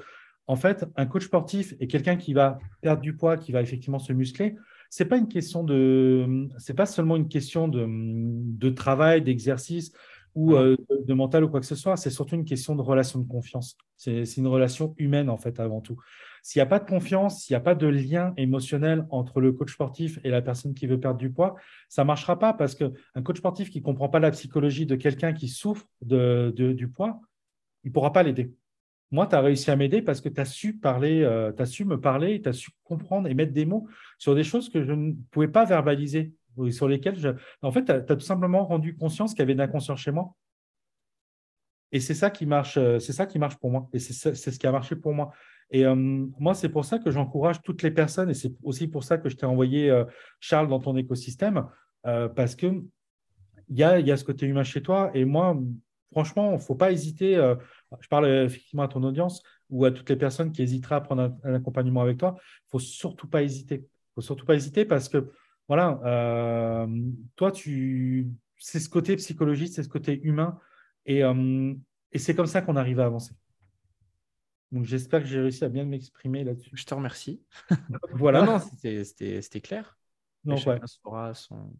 en fait, un coach sportif et quelqu'un qui va perdre du poids, qui va effectivement se muscler, c'est pas une question de, c'est pas seulement une question de, de travail, d'exercice ou euh, de mental ou quoi que ce soit, c'est surtout une question de relation de confiance. C'est une relation humaine en fait avant tout. S'il n'y a pas de confiance, s'il n'y a pas de lien émotionnel entre le coach sportif et la personne qui veut perdre du poids, ça ne marchera pas parce qu'un coach sportif qui ne comprend pas la psychologie de quelqu'un qui souffre de, du poids, il ne pourra pas l'aider. Moi, tu as réussi à m'aider parce que tu as su parler, euh, tu as su me parler, tu as su comprendre et mettre des mots sur des choses que je ne pouvais pas verbaliser, sur lesquelles je... En fait, tu as, tout simplement rendu conscience qu'il y avait de l'inconscient chez moi. Et c'est ça qui marche, euh, c'est ça qui marche pour moi. Et c'est ce qui a marché pour moi. Et euh, moi, c'est pour ça que j'encourage toutes les personnes, et c'est aussi pour ça que je t'ai envoyé euh, Charles dans ton écosystème, euh, parce que il y a, ce côté humain chez toi. Et moi, franchement, il ne faut pas hésiter. je parle effectivement à ton audience ou à toutes les personnes qui hésiteraient à prendre un, accompagnement avec toi. Il ne faut surtout pas hésiter. Il faut surtout pas hésiter parce que, voilà, toi, tu, c'est ce côté psychologique, c'est ce côté humain. Et c'est comme ça qu'on arrive à avancer. Donc j'espère que j'ai réussi à bien m'exprimer là-dessus. Je te remercie. voilà. Non, c'était clair. Donc, ouais. aura son,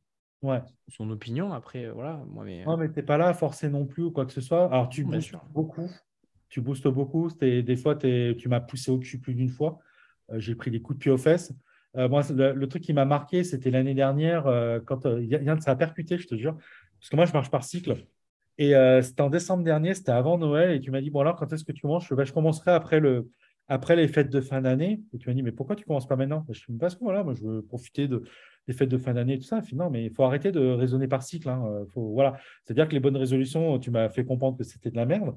ouais. son opinion. Après, voilà. Moi, mais... Non, mais tu n'es pas là à forcer non plus ou quoi que ce soit. Alors, tu boostes beaucoup. Tu boostes beaucoup. Des fois, tu m'as poussé au cul plus d'une fois. Euh, j'ai pris des coups de pied aux fesses. Euh, moi, le, truc qui m'a marqué, c'était l'année dernière, euh, quand ça a percuté, je te jure. Parce que moi, je marche par cycle. Et euh, c'était en décembre dernier, c'était avant Noël, et tu m'as dit, bon alors, quand est-ce que tu commences? Je, bah, je commencerai après, le, après les fêtes de fin d'année. Et tu m'as dit, mais pourquoi tu commences pas maintenant? Je me parce que voilà, moi je veux profiter de, des fêtes de fin d'année et tout ça. Non, mais il faut arrêter de raisonner par cycle. Hein. Euh, faut, voilà. C'est-à-dire que les bonnes résolutions, tu m'as fait comprendre que c'était de la merde.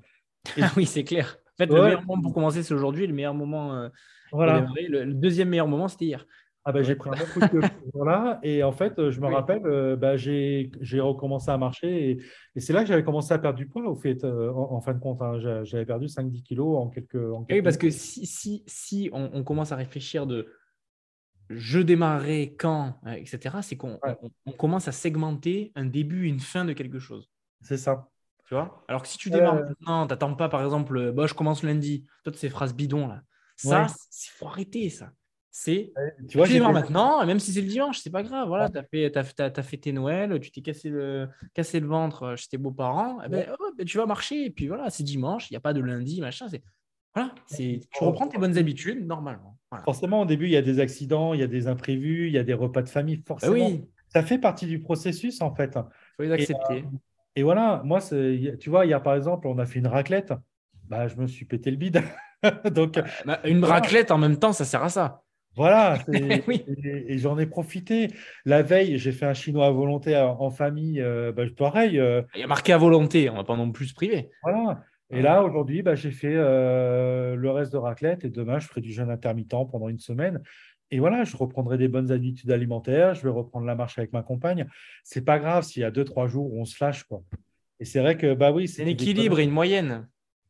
Ah oui, c'est clair. En fait, le meilleur moment pour commencer, c'est aujourd'hui. Le meilleur moment, euh, voilà. le, deuxième meilleur moment, c'était hier. Ah bah, j'ai pris un bon coup de voilà, et en fait, euh, je me rappelle, euh, bah, j'ai recommencé à marcher et, c'est là que j'avais commencé à perdre du poids, au fait, euh, en, fin de compte. Hein. j'avais perdu 5-10 kilos en quelques, en Oui, parce que si, si, si on, commence à réfléchir de je démarrerai quand, etc., c'est qu'on on, commence à segmenter un début, une fin de quelque chose. C'est ça. Tu vois? Alors que si tu démarres maintenant, tu n'attends pas, par exemple, bah, je commence lundi, toutes ces phrases bidons là. Ça, il faut arrêter ça. C'est tu vois, maintenant, même si c'est le dimanche, c'est pas grave. Voilà, tu as fait, as, fait tes Noël, tu t'es cassé le, cassé le ventre chez tes beaux-parents, eh ben, oh, ben, tu vas marcher. Et puis voilà, c'est dimanche, il n'y a pas de lundi, machin. C'est voilà, tu reprends tes bonnes habitudes normalement. Forcément, au début, il y a des accidents, il y a des imprévus, il y a des repas de famille. Bah forcément, oui. ça fait partie du processus en fait. Il faut les accepter. Euh, et, voilà, moi, tu vois, hier par exemple, on a fait une raclette. Bah, je me suis pété le bide. Donc, bah, une raclette en même temps, ça sert à ça. Voilà, et, j'en ai profité. La veille, j'ai fait un chinois à volonté en famille, euh, bah, pareil. Euh, Il y a marqué à volonté, on va pas non plus se priver. Voilà. Et là, aujourd'hui, bah, j'ai fait euh, le reste de raclette et demain, je ferai du jeûne intermittent pendant une semaine. Et voilà, je reprendrai des bonnes habitudes alimentaires, je vais reprendre la marche avec ma compagne. C'est pas grave s'il y a deux, trois jours où on se lâche. Quoi. Et c'est vrai que, bah oui, c'est un équilibre et une moyenne.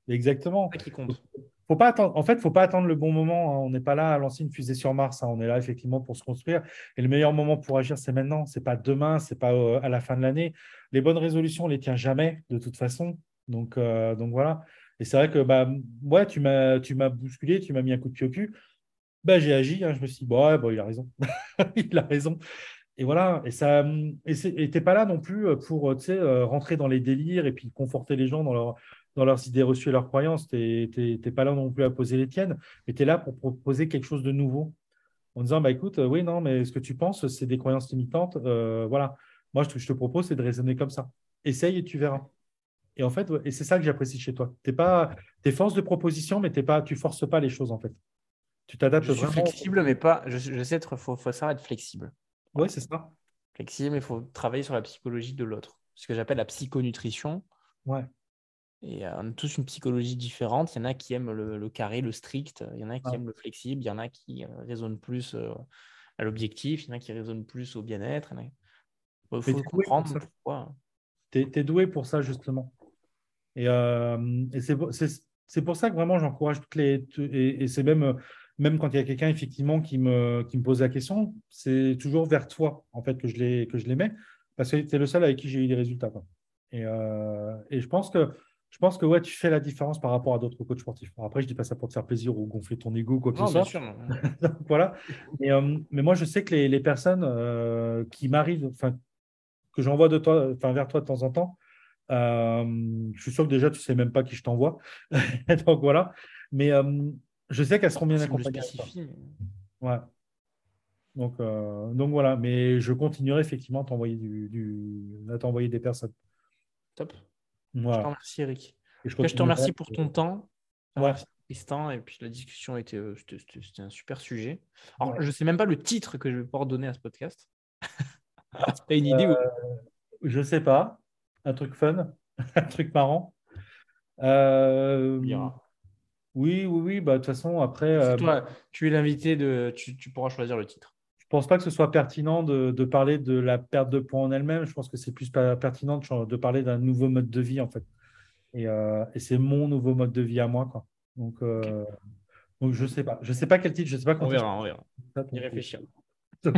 Exactement. C'est qui compte faut pas attendre, en fait, faut pas attendre le bon moment. Hein. On n'est pas là à lancer une fusée sur Mars. Hein. On est là effectivement pour se construire. Et le meilleur moment pour agir, c'est maintenant. Ce n'est pas demain, ce n'est pas euh, à la fin de l'année. Les bonnes résolutions, on les tient jamais de toute façon. Donc, euh, voilà. Et c'est vrai que bah, tu m'as bousculé, tu m'as mis un coup de pied au cul. Bah, j'ai agi. Hein. Je me suis dit, bon, il a raison. il a raison. et voilà, et ça, et t'es pas là non plus pour rentrer dans les délires et puis conforter les gens dans, leur, dans leurs idées reçues et leurs croyances. Tu n'es pas là non plus à poser les tiennes, mais tu es là pour proposer quelque chose de nouveau en disant bah, écoute, oui, non, mais ce que tu penses, c'est des croyances limitantes. voilà, moi, ce que je te propose, c'est de raisonner comme ça. Essaye et tu verras. Et en fait, et c'est ça que j'apprécie chez toi. Tu es, force de proposition, mais pas, tu ne forces pas les choses en fait. Tu t'adaptes. Je suis flexible, mais pas. Je, sais être. Il faut, faut savoir être flexible. Oui, c'est ça. Flexible, mais il faut travailler sur la psychologie de l'autre. Ce que j'appelle la psychonutrition. Ouais. Et on a tous une psychologie différente. Il y en a qui aiment le, carré, le strict. Il y en a qui aiment le flexible. Il y en a qui raisonnent plus à l'objectif. Il y en a qui raisonnent plus au bien-être. Il faut comprendre pourquoi. Tu es, doué pour ça, justement. Et, et c'est pour ça que vraiment j'encourage toutes les. Et, c'est même même quand il y a quelqu'un effectivement qui me, qui me pose la question, c'est toujours vers toi en fait que je les, que je les mets parce que tu es le seul avec qui j'ai eu des résultats. Et, euh, et, je pense que je pense que ouais, tu fais la différence par rapport à d'autres coachs sportifs. après, je dis pas ça pour te faire plaisir ou gonfler ton ego, quoi que ce soit. voilà. Mais, euh, mais, moi, je sais que les, les personnes euh, qui m'arrivent, enfin, que j'envoie de toi, enfin, vers toi de temps en temps, je suis sûr que déjà, tu sais même pas qui je t'envoie. Donc voilà. Mais je sais qu'elles seront bien accompagnées. Ouais. Donc, euh, donc voilà, mais je continuerai effectivement à t'envoyer, du, à t'envoyer des personnes. Top. Je te remercie, Eric. je, te remercie pour ton temps. Ouais. Tristan, et puis la discussion était, euh, c'était, un super sujet. Alors, je ne sais même pas le titre que je vais pouvoir donner à ce podcast. tu as une idée euh, Je ne sais pas. Un truc fun, un truc marrant? Euh, oui, oui, oui. Bah, de toute façon, après. Euh, toi, tu es l'invité, de... Tu, tu, pourras choisir le titre. Je ne pense pas que ce soit pertinent de, de, parler de la perte de poids en elle-même. Je pense que c'est plus pertinent de, de parler d'un nouveau mode de vie, en fait. Et, euh, et c'est mon nouveau mode de vie à moi. Quoi. Donc, euh, donc je ne sais pas. Je sais pas quel titre. Je sais pas on verra, on verra. y réfléchir.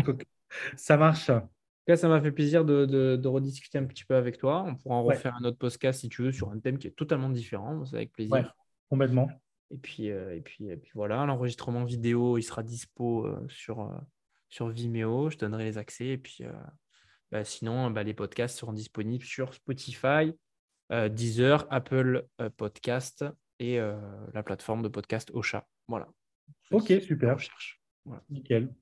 ça marche. En tout cas, ça m'a fait plaisir de, de, rediscuter un petit peu avec toi. On pourra en refaire un autre podcast si tu veux sur un thème qui est totalement différent. C'est avec plaisir. Ouais, complètement. Et puis, euh, et puis, et puis voilà, l'enregistrement vidéo, il sera dispo euh, sur, euh, sur Vimeo. Je donnerai les accès. Et puis, bah, sinon, bah, les podcasts seront disponibles sur Spotify, Deezer, Apple Podcast et la plateforme de podcast Ocha. Voilà. Ok, super. Voilà. Nickel.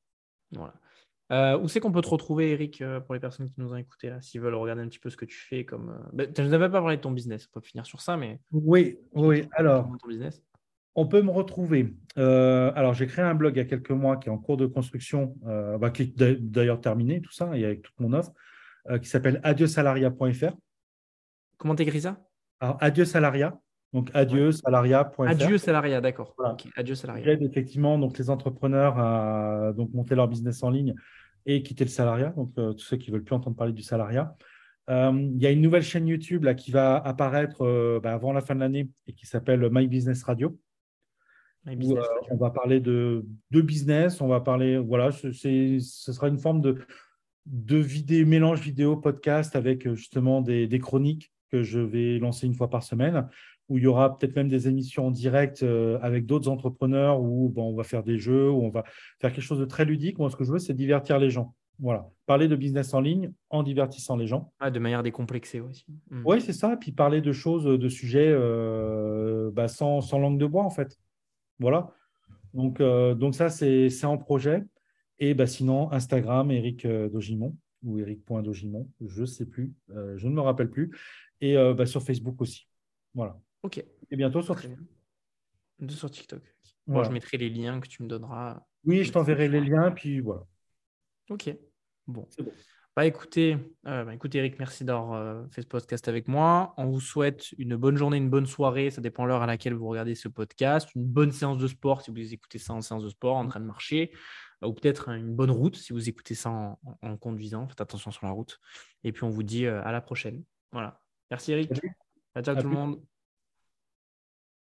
Voilà. où c'est qu'on peut te retrouver, Eric, pour les personnes qui nous ont écoutés, s'ils veulent regarder un petit peu ce que tu fais comme. Bah, n'avais pas parlé de ton business, on peut finir sur ça, mais. Oui, oui. Alors, ton business on peut me retrouver. Euh, alors, j'ai créé un blog il y a quelques mois qui est en cours de construction, euh, bah, qui est d'ailleurs terminé, tout ça, et avec toute mon offre, euh, qui s'appelle adieusalaria.fr. Comment tu écris ça? Alors, adieu. Donc, adieu-salaria.fr. Adieu salaria, d'accord. adieu salaria. J'aide effectivement donc, les entrepreneurs à donc, monter leur business en ligne et quitter le salariat, donc tous ceux qui ne veulent plus entendre parler du salariat. il y a une nouvelle chaîne YouTube là, qui va apparaître bah, avant la fin de l'année et qui s'appelle My Business Radio. Euh, on va parler de, business, on va parler, voilà, ce sera une forme de, de vidéo, mélange vidéo podcast avec euh, justement des, chroniques que je vais lancer une fois par semaine, où il y aura peut-être même des émissions en direct euh, avec d'autres entrepreneurs, où bon, on va faire des jeux, où on va faire quelque chose de très ludique. Moi, ce que je veux, c'est divertir les gens. Voilà, parler de business en ligne en divertissant les gens. de manière décomplexée aussi. Hmm. Oui, c'est ça. Puis parler de choses, de sujets bah, sans, sans langue de bois, en fait. Voilà. Donc, euh, donc ça, c'est en projet. Et bah, sinon, Instagram, Eric euh, Dogimon ou Eric.dogimon, je ne sais plus, euh, je ne me rappelle plus. Et bah, sur Facebook aussi. Voilà. OK. Et bientôt sur TikTok. sur TikTok. je mettrai les liens que tu me donneras. Oui, je t'enverrai les liens, puis voilà. Ok. Bon. bon. Bah, écoutez, euh, bah, écoutez, Eric, merci d'avoir euh, fait ce podcast avec moi. On vous souhaite une bonne journée, une bonne soirée. Ça dépend de l'heure à laquelle vous regardez ce podcast. Une bonne séance de sport si vous écoutez ça en séance de sport, en train de marcher. Ou peut-être une bonne route si vous écoutez ça en, conduisant. Faites attention sur la route. Et puis, on vous dit euh, à la prochaine. Voilà. Merci, Eric. Ciao, ciao tout le monde.